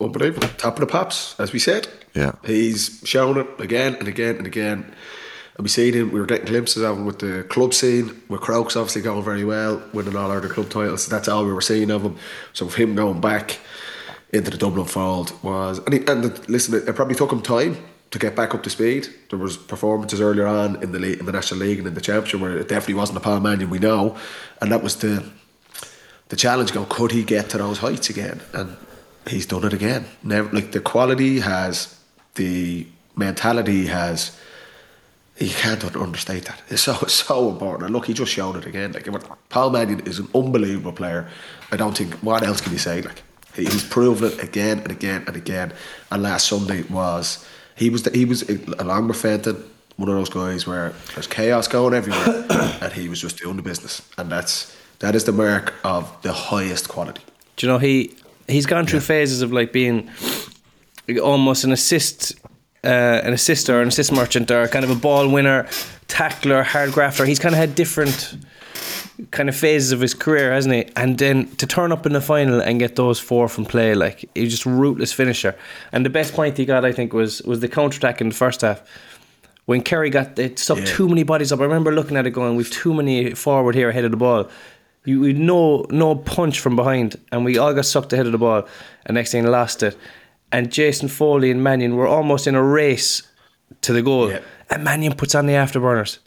Unbelievable. Top of the pops, as we said. Yeah. He's shown it again and again and again. And we seen him, we were getting glimpses of him with the club scene, with Crokes obviously going very well, winning all Ireland club titles. That's all we were seeing of him. So with him going back into the Dublin fold was and, he, and listen, it probably took him time to get back up to speed. There was performances earlier on in the league, in the National League and in the Championship where it definitely wasn't a Paul Mannion we know. And that was the the challenge go could he get to those heights again and he's done it again never like the quality has the mentality has you can't un- understate that. It's so so important. And look he just showed it again. Like Paul Mannion is an unbelievable player. I don't think what else can you say? Like he's proven it again and again and again. And last Sunday was he was the, he was along with Fenton one of those guys where there's chaos going everywhere and he was just doing the business. And that's that is the mark of the highest quality. Do you know he he's gone through phases of like being almost an assist, uh, an assist or an assist merchant or kind of a ball winner, tackler, hard grafter. He's kind of had different kind of phases of his career, hasn't he? And then to turn up in the final and get those four from play, like he's just a rootless finisher. And the best point he got, I think, was was the counter attack in the first half. When Kerry got they stuck Yeah. too many bodies up, I remember looking at it going, "We've too many forward here ahead of the ball." We we no no punch from behind, and we all got sucked ahead of the ball. And next thing, lost it. And Jason Foley and Mannion were almost in a race to the goal, Yeah. and Mannion puts on the afterburners.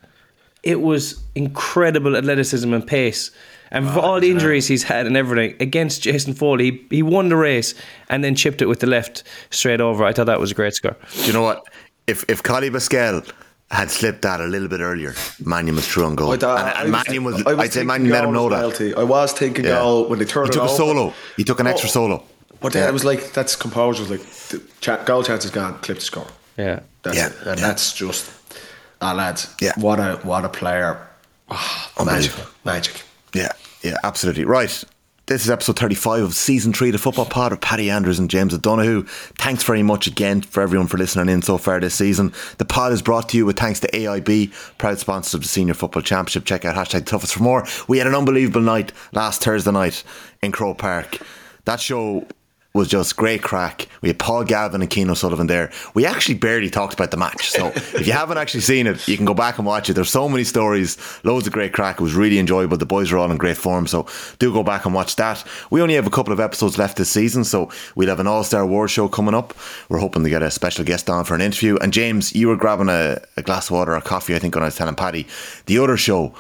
It was incredible athleticism and pace. And oh, for all the injuries he's had and everything, against Jason Foley, he, he won the race and then chipped it with the left straight over. I thought that was a great score. Do you know what? If if Collie Basquel had slipped that a little bit earlier, Mannion was through on goal. I thought- and, and was- Mannion was, I was I'd say Mannion let him know that. penalty. I was thinking Yeah. goal when they turned He it took a over. solo. He took an oh. extra Oh. solo. But then it was like that's composure. Like the cha- goal chance is gone. Clip the score. Yeah. That's Yeah, it. and yeah. that's just ah lads. Yeah. what a what a player. Ah, magic, magic. Yeah, yeah, absolutely. Right. This is episode 35 of season three of the football pod of Paddy Andrews and James O'Donoghue. Thanks very much again for everyone for listening in so far this season. The pod is brought to you with thanks to AIB, proud sponsors of the Senior Football Championship. Check out hashtag toughest for more. We had an unbelievable night last Thursday night in Croke Park. That show was just great crack. We had Paul Galvin and Keane Sullivan there. We actually barely talked about the match. So if you haven't actually seen it, you can go back and watch it. There's so many stories, loads of great crack. It was really enjoyable. The boys were all in great form. So do go back and watch that. We only have a couple of episodes left this season. So we'll have an All Star Award show coming up. We're hoping to get a special guest on for an interview. And James, you were grabbing a, a glass of water or coffee, I think, when I was telling Paddy. The other show,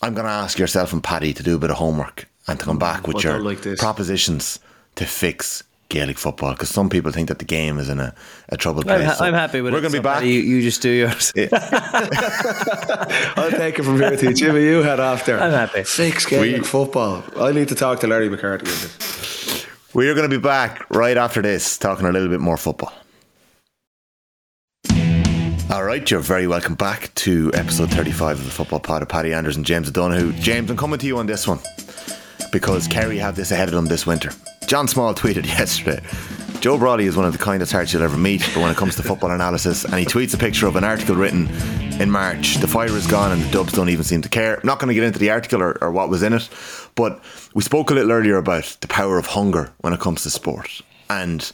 I'm going to ask yourself and Paddy to do a bit of homework and to come back with your like propositions to fix Gaelic football because some people think that the game is in a, a troubled I'm, place. ha- So I'm happy with it. we're going to be so back. You, you just do yours. I'll take it from here to you. Jimmy, you head off there. I'm happy. Fix Gaelic We- football. I need to talk to Larry McCarthy. We are going to be back right after this, talking a little bit more football. All right, you're very welcome back to episode 35 of the Football Pod of Paddy Andrews and James O'Donoghue. James, I'm coming to you on this one because Kerry have this ahead of them this winter. John Small tweeted yesterday Joe Brolly is one of the kindest hearts you'll ever meet, but when it comes to football analysis, and he tweets a picture of an article written in March. The fire is gone and the Dubs don't even seem to care. I'm not going to get into the article or, or what was in it, but we spoke a little earlier about the power of hunger when it comes to sport. And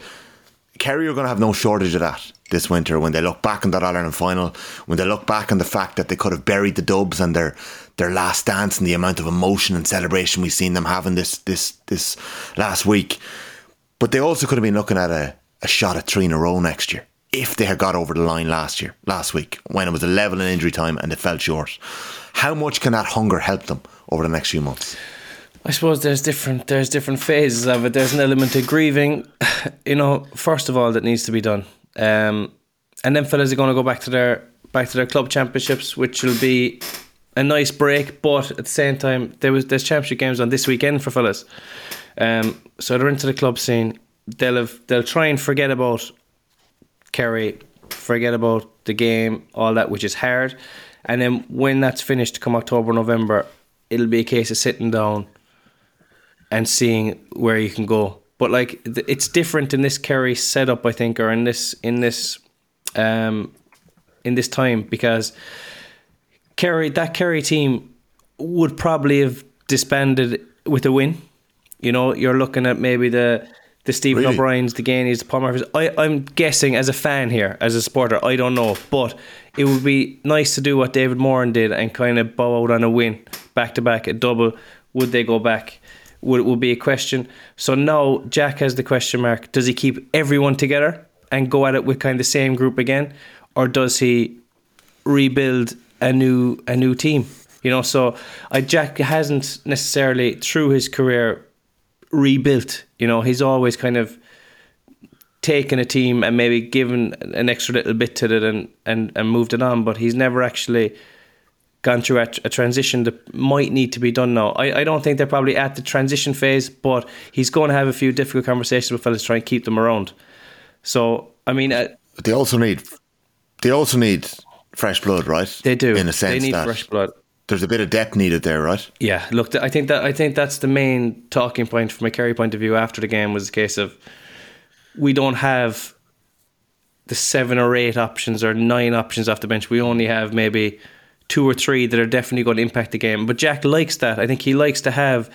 Kerry are going to have no shortage of that this winter when they look back on that All Ireland final, when they look back on the fact that they could have buried the Dubs and their their last dance and the amount of emotion and celebration we've seen them having this this this last week. But they also could have been looking at a, a shot at three in a row next year if they had got over the line last year, last week, when it was 11 in injury time and they fell short. How much can that hunger help them over the next few months? I suppose there's different there's different phases of it. There's an element of grieving, you know. First of all, that needs to be done, um, and then fellas are going to go back to their back to their club championships, which will be a nice break. But at the same time, there was there's championship games on this weekend for fellas, um, so they're into the club scene. They'll have they'll try and forget about Kerry, forget about the game, all that, which is hard. And then when that's finished, come October, November, it'll be a case of sitting down and seeing where you can go. But like it's different in this Kerry setup, I think, or in this in this um in this time because Kerry that Kerry team would probably have disbanded with a win. You know, you're looking at maybe the the Stephen Really? O'Briens, the Geaneys, the Paul Murphys. I, I'm guessing as a fan here, as a supporter, I don't know, but it would be nice to do what David Moran did and kind of bow out on a win back to back, a double. Would they go back? Would it would be a question. So now Jack has the question mark: Does he keep everyone together and go at it with kind of the same group again, or does he rebuild a new a new team. You know, so I Jack hasn't necessarily through his career rebuilt. You know, he's always kind of taken a team and maybe given an extra little bit to it and and, and moved it on, but he's never actually gone through a, a transition that might need to be done now. I, I don't think they're probably at the transition phase, but he's going to have a few difficult conversations with fellas trying to keep them around. So, I mean, uh, they also need they also need fresh blood, right? they do. In a sense they need fresh blood. there's a bit of depth needed there, right? Yeah, look, I think that I think that's the main talking point from a Kerry point of view after the game was the case of we don't have the seven or eight options or nine options off the bench. We only have maybe two or three that are definitely going to impact the game. But Jack likes that. I think he likes to have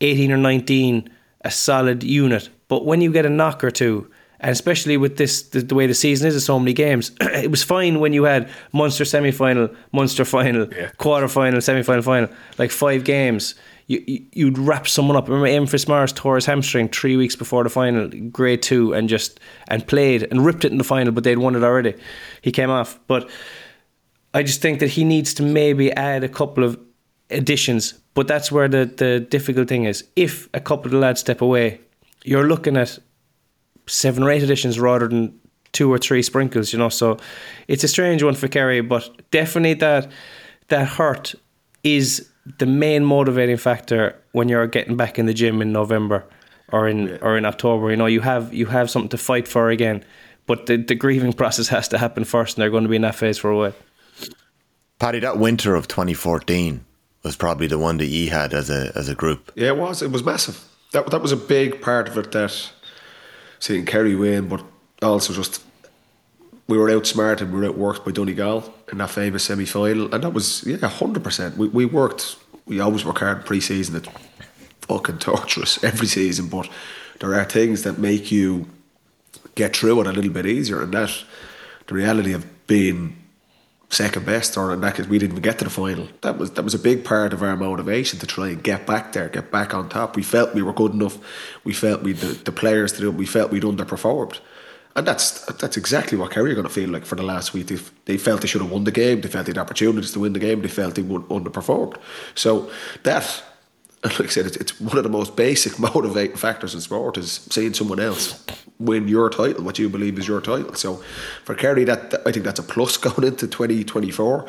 eighteen or nineteen a solid unit. But when you get a knock or two, and especially with this the, the way the season is, there's so many games. it was fine when you had Munster semi final, Munster final, quarter final, semi final, final, like five games. You, you you'd wrap someone up. Remember Eamon Fitzmaurice tore his hamstring three weeks before the final, grade two, and just and played and ripped it in the final, but they'd won it already. He came off, but I just think that he needs to maybe add a couple of additions. But that's where the, the difficult thing is. If a couple of the lads step away, you're looking at seven or eight additions rather than two or three sprinkles, you know. So it's a strange one for Kerry, but definitely that that hurt is the main motivating factor when you're getting back in the gym in November or in or in October. You know, you have you have something to fight for again. But the, the grieving process has to happen first, and they're going to be in that phase for a while. Paddy, that winter of 2014 was probably the one that ye had as a as a group. Yeah, it was. It was massive. That that was a big part of it. That seeing Kerry win, but also just we were outsmarted, we were outworked by Donegal in that famous semi final, and that was yeah, hundred percent. We we worked. We always work hard pre season. It's fucking torturous every season, but there are things that make you get through it a little bit easier, and that the reality of being second best, or in that case, we didn't even get to the final. That was that was a big part of our motivation to try and get back there, get back on top. We felt we were good enough. We felt we the, the players to do. We felt we'd underperformed, and that's that's exactly what Kerry are going to feel like for the last week. They, they felt they should have won the game. They felt they had opportunities to win the game. They felt they would underperformed. So that. Like I said, it's, it's one of the most basic motivating factors in sport is seeing someone else win your title, what you believe is your title. So for Kerry, that, I think that's a plus going into 2024,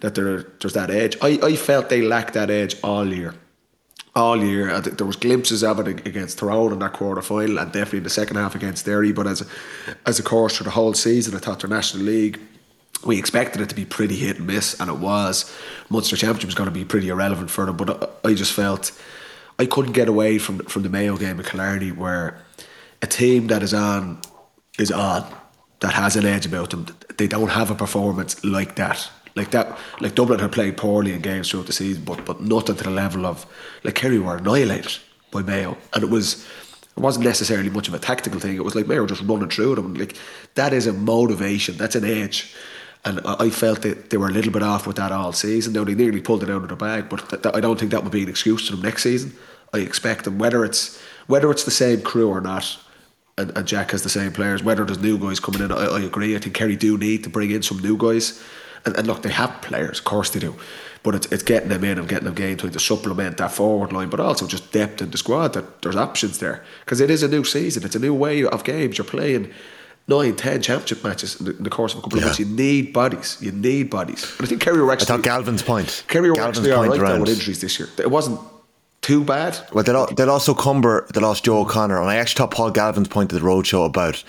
that there, there's that edge. I, I felt they lacked that edge all year. All year, I think there was glimpses of it against Tyrone in that quarter final, and definitely in the second half against Derry. But as a, as a course for the whole season, I thought their National League, we expected it to be pretty hit and miss, and it was. Munster Championship was going to be pretty irrelevant for them, but I, just felt I couldn't get away from from the Mayo game at Killarney, where a team that is on is on, that has an edge about them. They don't have a performance like that. Like that, like Dublin had played poorly in games throughout the season, but but nothing to the level of like Kerry were annihilated by Mayo, and it was it wasn't necessarily much of a tactical thing. It was like Mayo just running through them. Like that is a motivation. That's an edge. And I felt that they were a little bit off with that all season. Now they nearly pulled it out of the bag, but th- th- I don't think that would be an excuse to them next season. I expect them whether it's whether it's the same crew or not, and, and Jack has the same players. Whether there's new guys coming in, I, I agree. I think Kerry do need to bring in some new guys, and, and look, they have players, of course they do, but it's, it's getting them in and getting them game time to supplement that forward line, but also just depth in the squad. That there's options there because it is a new season. It's a new way of games. You're playing nine, ten championship matches in the, in the course of a couple Yeah. of months. You need bodies. You need bodies. And I think Kerry were actually. I thought Galvin's point. Kerry were Galvin's actually all right though around- with injuries this year. It wasn't too bad. Well, they lo- they lost O'Cumber, they lost Joe O'Connor, and I actually thought Paul Galvin's point at the roadshow about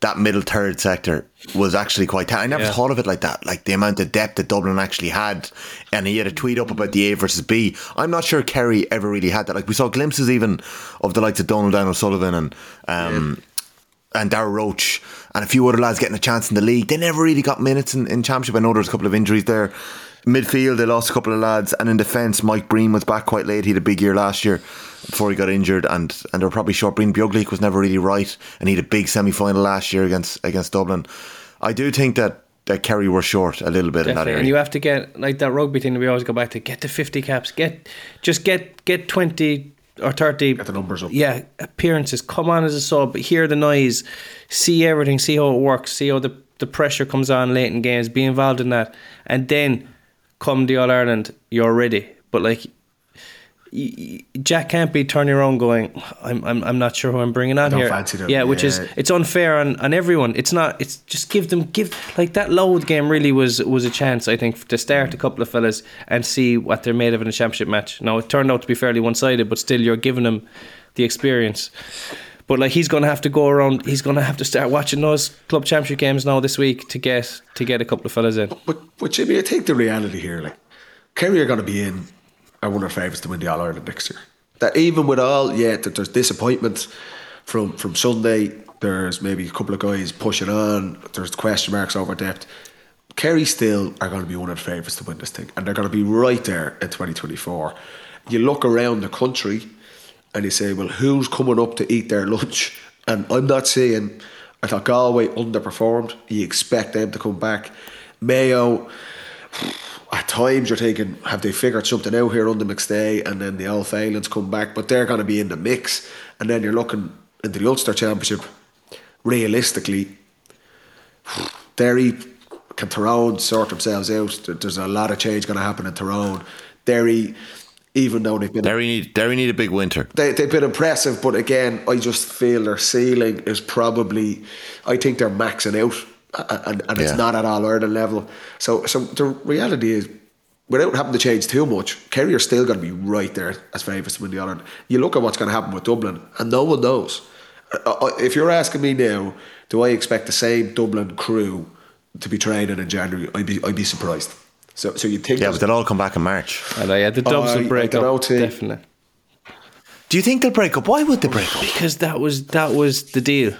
that middle third sector was actually quite. I never Yeah. thought of it like that. Like the amount of depth that Dublin actually had, and he had a tweet up about the A versus B. I'm not sure Kerry ever really had that. Like we saw glimpses even of the likes of Donald Down O'Sullivan and um, and Darrell Roach and a few other lads getting a chance in the league. They never really got minutes in, in championship. I know there was a couple of injuries there. Midfield, they lost a couple of lads, and in defence, Mike Breen was back quite late. He had a big year last year before he got injured, and and they were probably short. Breen Bjuglik was never really right, and he had a big semi final last year against against Dublin. I do think that that Kerry were short a little bit in that Definitely. area. And you have to get like that rugby thing that we always go back to. Get the fifty caps. Get just get get twenty or thirty. Get the numbers up. Yeah, appearances. Come on as a sub. Hear the noise. See everything. See how it works. See how the the pressure comes on late in games. Be involved in that, and then come the All Ireland, you're ready. But like. Y- y- Jack can't be turning around going. I'm, I'm, I'm not sure who I'm bringing on don't here. fancy them, Yeah, which is it's unfair on, on everyone. It's not. It's just give them give like that load game really was was a chance I think to start a couple of fellas and see what they're made of in a championship match. Now it turned out to be fairly one sided, but still you're giving them the experience. But like he's going to have to go around. He's going to have to start watching those club championship games now this week to get to get a couple of fellas in. But but Jimmy, I think the reality here, like Kerry are going to be in one of their favourites to win the All Ireland next year. That even with all, yeah, that there's disappointment from from Sunday. There's maybe a couple of guys pushing on. There's question marks over depth. Kerry still are going to be one of the favourites to win this thing, and they're going to be right there in 2024. You look around the country, and you say, well, who's coming up to eat their lunch? And I'm not saying I thought Galway underperformed. You expect them to come back. Mayo, at times you're thinking, have they figured something out here under McStay? And then the All Failings come back, but they're going to be in the mix. And then you're looking into the Ulster Championship. Realistically, Derry can Tyrone sort themselves out. There's a lot of change going to happen in Tyrone. Derry, even though they've been Derry need Derry need a big winter. they, they've been impressive, but again, I just feel their ceiling is probably. I think they're maxing out, and, and it's Yeah. not at all Ireland level. So, so the reality is, without having to change too much, Kerry are still going to be right there as favourites to win the Ireland. You look at what's going to happen with Dublin, and no one knows. Uh, uh, If you're asking me now, do I expect the same Dublin crew to be training in January? I'd be, I'd be surprised. So, so you think? Yeah, there's- but they'll all come back in March. And I had the Dubs I- will break I don't up T. definitely Do you think they'll break up? Why would they break up? because that was that was the deal.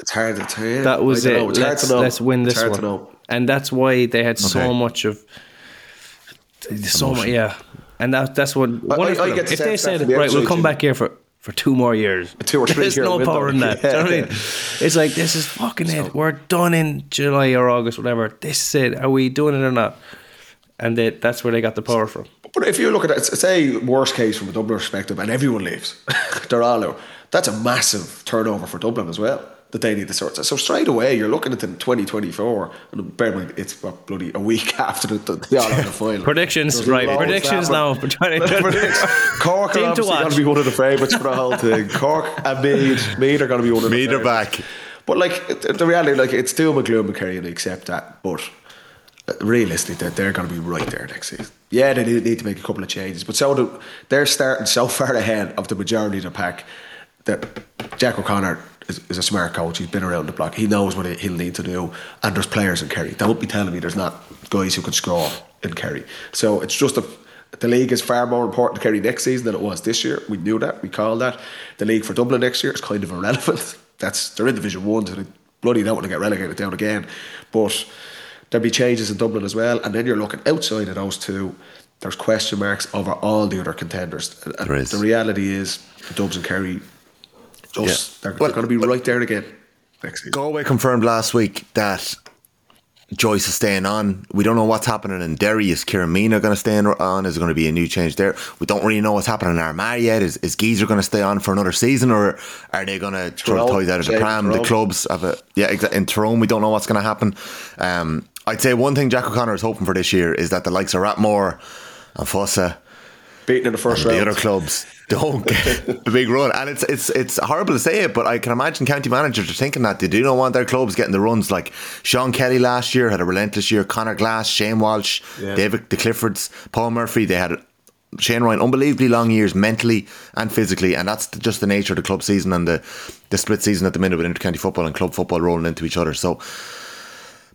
It's hard to tell. That was I it. know. It's let's, to let's win this hard one. And that's why they had so much of so much, yeah. And that that's what I- wonderful. I get the if they sense that said the right, we'll come back here for for two more years. two or three There's no window. power in that. Do you know what I mean? It's like this is fucking it. We're done in July or August, whatever. This is it. Are we doing it or not? And they, that's where they got the power from. But if you look at it, say worst case from a Dublin perspective, and everyone leaves, they're all out. That's a massive turnover for Dublin as well. That they need to sort. So straight away, you're looking at into 2024, and bear in mind it's what, bloody a week after the, the, the All Ireland final. Predictions, right? Predictions happening. now for 2020. Cork are Team to obviously going to be one of the favourites for the whole thing. Cork and Meath, Meath are going to be one of the Meath are favourites. back. But like the reality, like it's still and gloom and Kerry, and I accept that. But uh, realistically, they're, they're going to be right there next season. Yeah, they need, need to make a couple of changes, but so do, they're starting so far ahead of the majority of the pack that Jack O'Connor is, is a smart coach. He's been around the block. He knows what he'll need to do, and there's players in Kerry. Don't be telling me there's not guys who can score in Kerry. So it's just a. The league is far more important to Kerry next season than it was this year. We knew that. We called that. The league for Dublin next year is kind of irrelevant. That's they're in Division One, so they bloody don't want to get relegated down again. But there'll be changes in Dublin as well, and then you're looking outside of those two. There's question marks over all the other contenders. There is. The reality is, the Dubs and Kerry, just Yeah. they're, Well, they're going to be right there again next season. Galway confirmed last week that Joyce is staying on. We don't know what's happening in Derry. Is Ciaran Meenagh going to stay on? Is there going to be a new change there? We don't really know what's happening in Armagh yet. Is, is Geezer going to stay on for another season or are they going to throw the Tyrone, toys out of the James pram? The clubs have a. Yeah, exactly. In Tyrone, we don't know what's going to happen. Um, I'd say one thing Jack O'Connor is hoping for this year is that the likes of Rathmore and Fossa Beaten in the first and the other clubs don't get a big run. And it's it's it's horrible to say it, but I can imagine county managers are thinking that they do not want their clubs getting the runs. Like Sean Kelly last year had a relentless year. Conor Glass, Shane Walsh, Yeah. David the Cliffords, Paul Murphy. They had Shane Ryan unbelievably long years mentally and physically, and that's just the nature of the club season and the the split season at the minute with intercounty football and club football rolling into each other. So.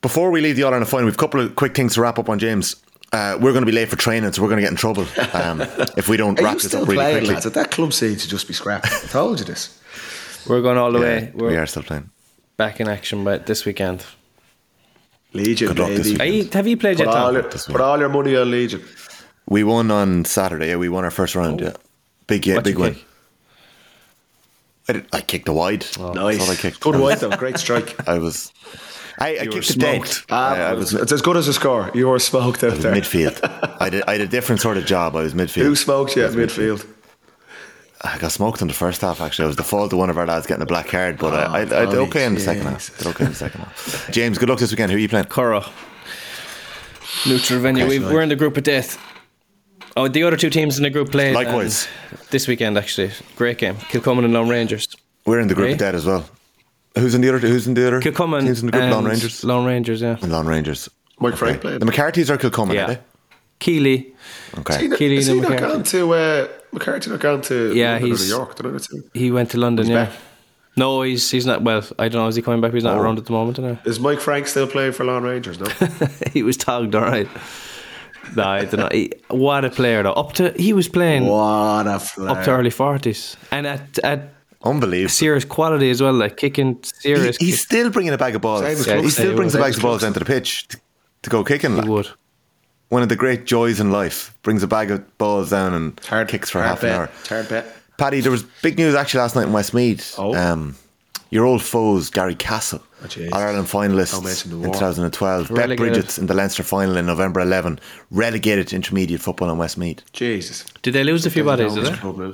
Before we leave the All Ireland final, we've a couple of quick things to wrap up on James. Uh, we're going to be late for training, so we're going to get in trouble um, if we don't wrap this up really playing, quickly. lads? At that club seems to just be scrapped. I told you this. We're going all the Yeah, way. We're we are still playing. back in action but this weekend. Legion, Good luck baby. week. Are you, have you played Put yet, all, your, put all your money on Legion. We won on Saturday. Yeah, we won our first round. Yeah, big yeah, What'd big win. I, did, I kicked a wide. Nice. That's I kicked. Good I was- white though. Great strike. I was. I, I You were kicked it dead. smoked. Ah, I, I was, it's as good as a score. You were smoked out I was there. midfield. I did. I had a different sort of job. I was midfield. Who smoked you I at was midfield? I got smoked in the first half. Actually, it was the fault of one of our lads getting a black card, but I, I, I did Oh, okay in the second half. Did okay in the second half. James, good luck this weekend. Who are you playing? Curra. Neutral venue. We've, we're in the group of death. Oh, the other two teams in the group played. Likewise. and This weekend, actually. Great game. Kilcummin and Laune Rangers. We're in the group Hey? of dead as well. Who's in the other? Who's in the other? Kilcummin teams in the group. and Laune Rangers. Laune Rangers, yeah. And Laune Rangers. Mike Frank played. The McCarthy's are Kilcummin, Yeah. are they? Keeley. Okay. Is he, Keely is he not McCarthy. gone to uh, McCarthy? Not gone to Yeah, London he's- New York. Did I not see? He went to London, He's yeah. back. No, he's he's not. Well, I don't know. Is he coming back? He's not Oh. around at the moment. No. Is Mike Frank still playing for Laune Rangers? No. he was tagged, all right. No, I don't know. He, what a player, though. Up to he was playing what a flair. up to early forties, and at at Unbelievable. serious quality as well, like kicking He, serious. he's kick. still bringing a bag of balls. Same as he Cluxton. still brings the Same bags of balls Cluxton. into the pitch to, to go kicking. He like. would. One of the great joys in life. Brings a bag of balls down and It's hard, kicks for half bet. an hour. It's hard bet. Paddy, there was big news actually last night in Westmeath. Oh. Um, your old foes, Garrycastle, Oh. All Ireland finalists Don't mention the in war. 2012. Bet Relegated. Bridget's in the Leinster final in November 11. Relegated to intermediate football in Westmeath. Jesus. Did they lose a few bodies? Did they?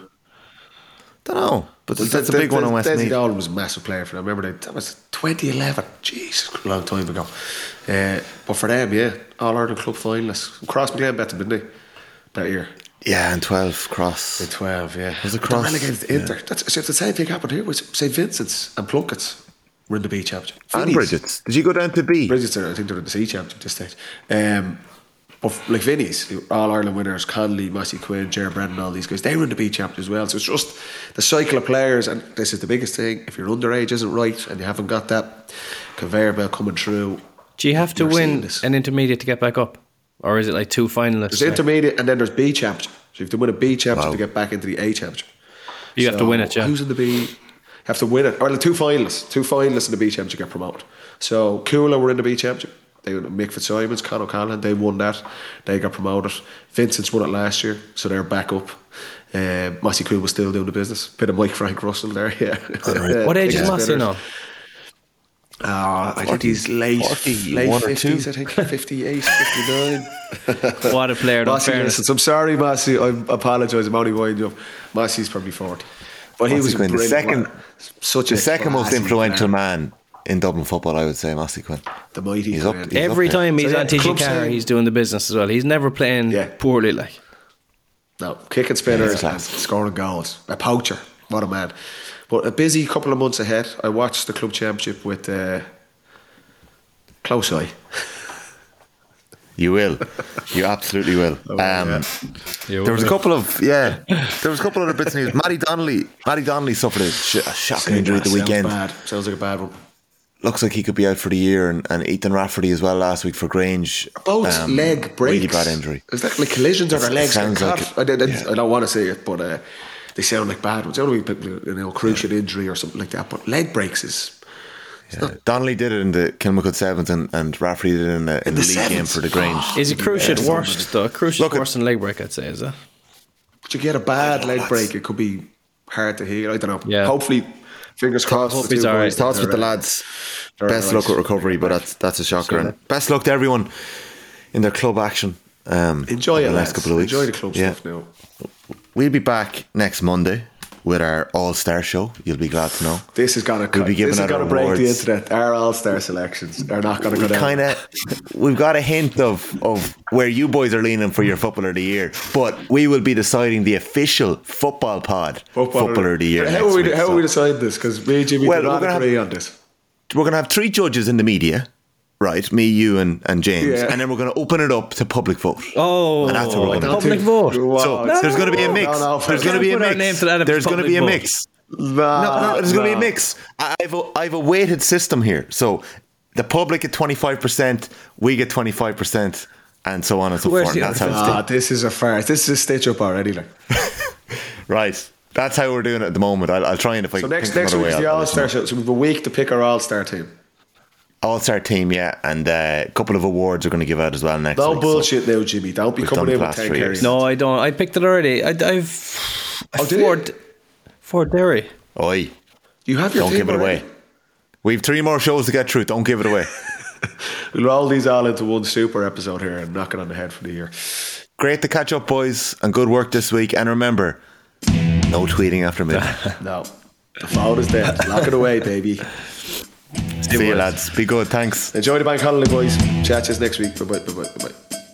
Don't know, but that's a big one in Desi Westmeath. Dolan was a massive player for them. Remember they, that was 2011. Jesus, a long time ago. Uh, but for them, yeah, All Ireland club finalists. Crossmaglen bet them, didn't they? That year. Yeah, and 12 cross. In 12, yeah. Was it But cross? they're relegated to Inter. That's, so if the same thing happened here with St. Vincent's and Plunkett's were in the B championship. And Bridget's. Did you go down to B? Bridget's are, I think they're in the C championship at this stage. Um, but like Vinny's, All Ireland winners, Connolly, Mossy Quinn, Ger Brennan, all these guys, they were in the B championship as well. So it's just the cycle of players, and this is the biggest thing. If your underage isn't right and you haven't got that conveyor belt coming through, Do you have to win an intermediate to get back up? Or is it like two finalists? there's intermediate and then there's B championship. So you have to win a B championship Wow. to get back into the A championship. you have to win it, yeah. Who's in the B? You have to win it. Well, the two finalists, two finalists in the B championship get promoted. So Cuala were in the B championship. They Mick Fitzsimons, Con O'Callaghan, they won that. They got promoted. Vincent's won it last year, so they're back up. Um, Mossy Quinn was still doing the business. Bit of Mike Frank Russell there, yeah. What age is Biggest Mossy winners. now? Ah, I think he's late, 40, late 50s. I think 58, 59. What a player, in Mossy fairness. listens. I'm sorry, Mossy. I apologise. I'm only winding you up. Mossy's probably 40. But he was a Quinn, the second- such The a second most influential player. man in Dublin football, I would say, Mossy Quinn. The mighty He's up- he's Every up time he's So, yeah, on TG club Carr, saying- he's doing the business as well. He's never playing Yeah. poorly. Like No, kicking spinners he's and scoring goals. A poacher. What a man. But a busy couple of months ahead. I watched the club championship with uh, close eye. You will. You absolutely will. Oh, um, there was a couple of yeah. There was a couple of other bits of news. Matty Donnelly. Matty Donnelly suffered a, sh- a shocking injury at the weekend. bad. Sounds like a bad one. Looks like he could be out for the year. And, and Ethan Rafferty as well last week for Grange. Both Um, leg breaks. Really bad injury. Is that like collisions or their legs? Sounds like cut? it. I, did- Yeah. I don't want to say it, but uh, they sound like bad ones. The only people, you know, cruciate injury or something like that. But leg breaks is. Yeah. Donnelly did it in the Kilmacud Sevens and, and Rafferty did it in the, in the the, league game for the Grange. is it cruciate Yeah. worse though? Cruciate Look at- worse than leg break, I'd say. Is that? But you get a bad leg break, it could be hard to heal. I don't know. Yeah. Hopefully, fingers crossed. hope the he's two all right. boys Thoughts that with the lads. they're Best all luck right. with recovery, but that's that's a shocker. And best luck to everyone in their club action. Um, Enjoy it, the lads. next couple of weeks. Enjoy the club Yeah. stuff now. We'll be back next Monday with our All Star show. You'll be glad to know. This is gonna We'll be giving this is out gonna break the internet. Our all star selections are not gonna go down. kind of we've got a hint of of where you boys are leaning for your footballer of the year, but we will be deciding the official football pod footballer, of the year. How, are we, week, how so we deciding this? Because me and Jimmy Well, did we're not gonna have- agree on this. we're going to have three judges in the media, right? Me, you, and, and James, Yeah. and then we're going to open it up to public vote. Oh, And that's what we're gonna do. public vote. Wow. So No, there's going to be a mix. no, no, there's going to be a can't put our mix. name to there's going to be a vote. mix. Nah, No, no, there's going to be a mix. I- I've a, I've a weighted system here. So the public get 25%, we get 25%, and so on and so Where's forth. That's how other Ah, this is a farce. This is a stitch up already. Like. Right. That's how we're doing it at the moment. I'll, I'll try and if I So next next another week is the I'll- I'll all let you know. star show. So we've a week to pick our all star team. All Star team, yeah, and uh, a couple of awards we're going to give out as well next No week. so- bullshit now, Jimmy. Don't be coming done in with past ten three carries. No, I don't. I picked it already. I, I've Oh, did you? Ford, Ford Derry. Oi, You have your don't give it already. away. We've three more shows to get through. Don't give it away. We'll roll these all into one super episode here and knock it on the head for the year. Great to catch up, boys, and good work this week. And remember, no tweeting after midnight. No, the phone is dead. Lock it away, baby. See you, lads. Be good. Thanks. Enjoy the bank holiday, boys. Chat to you next week. Bye bye. Bye bye. Bye bye.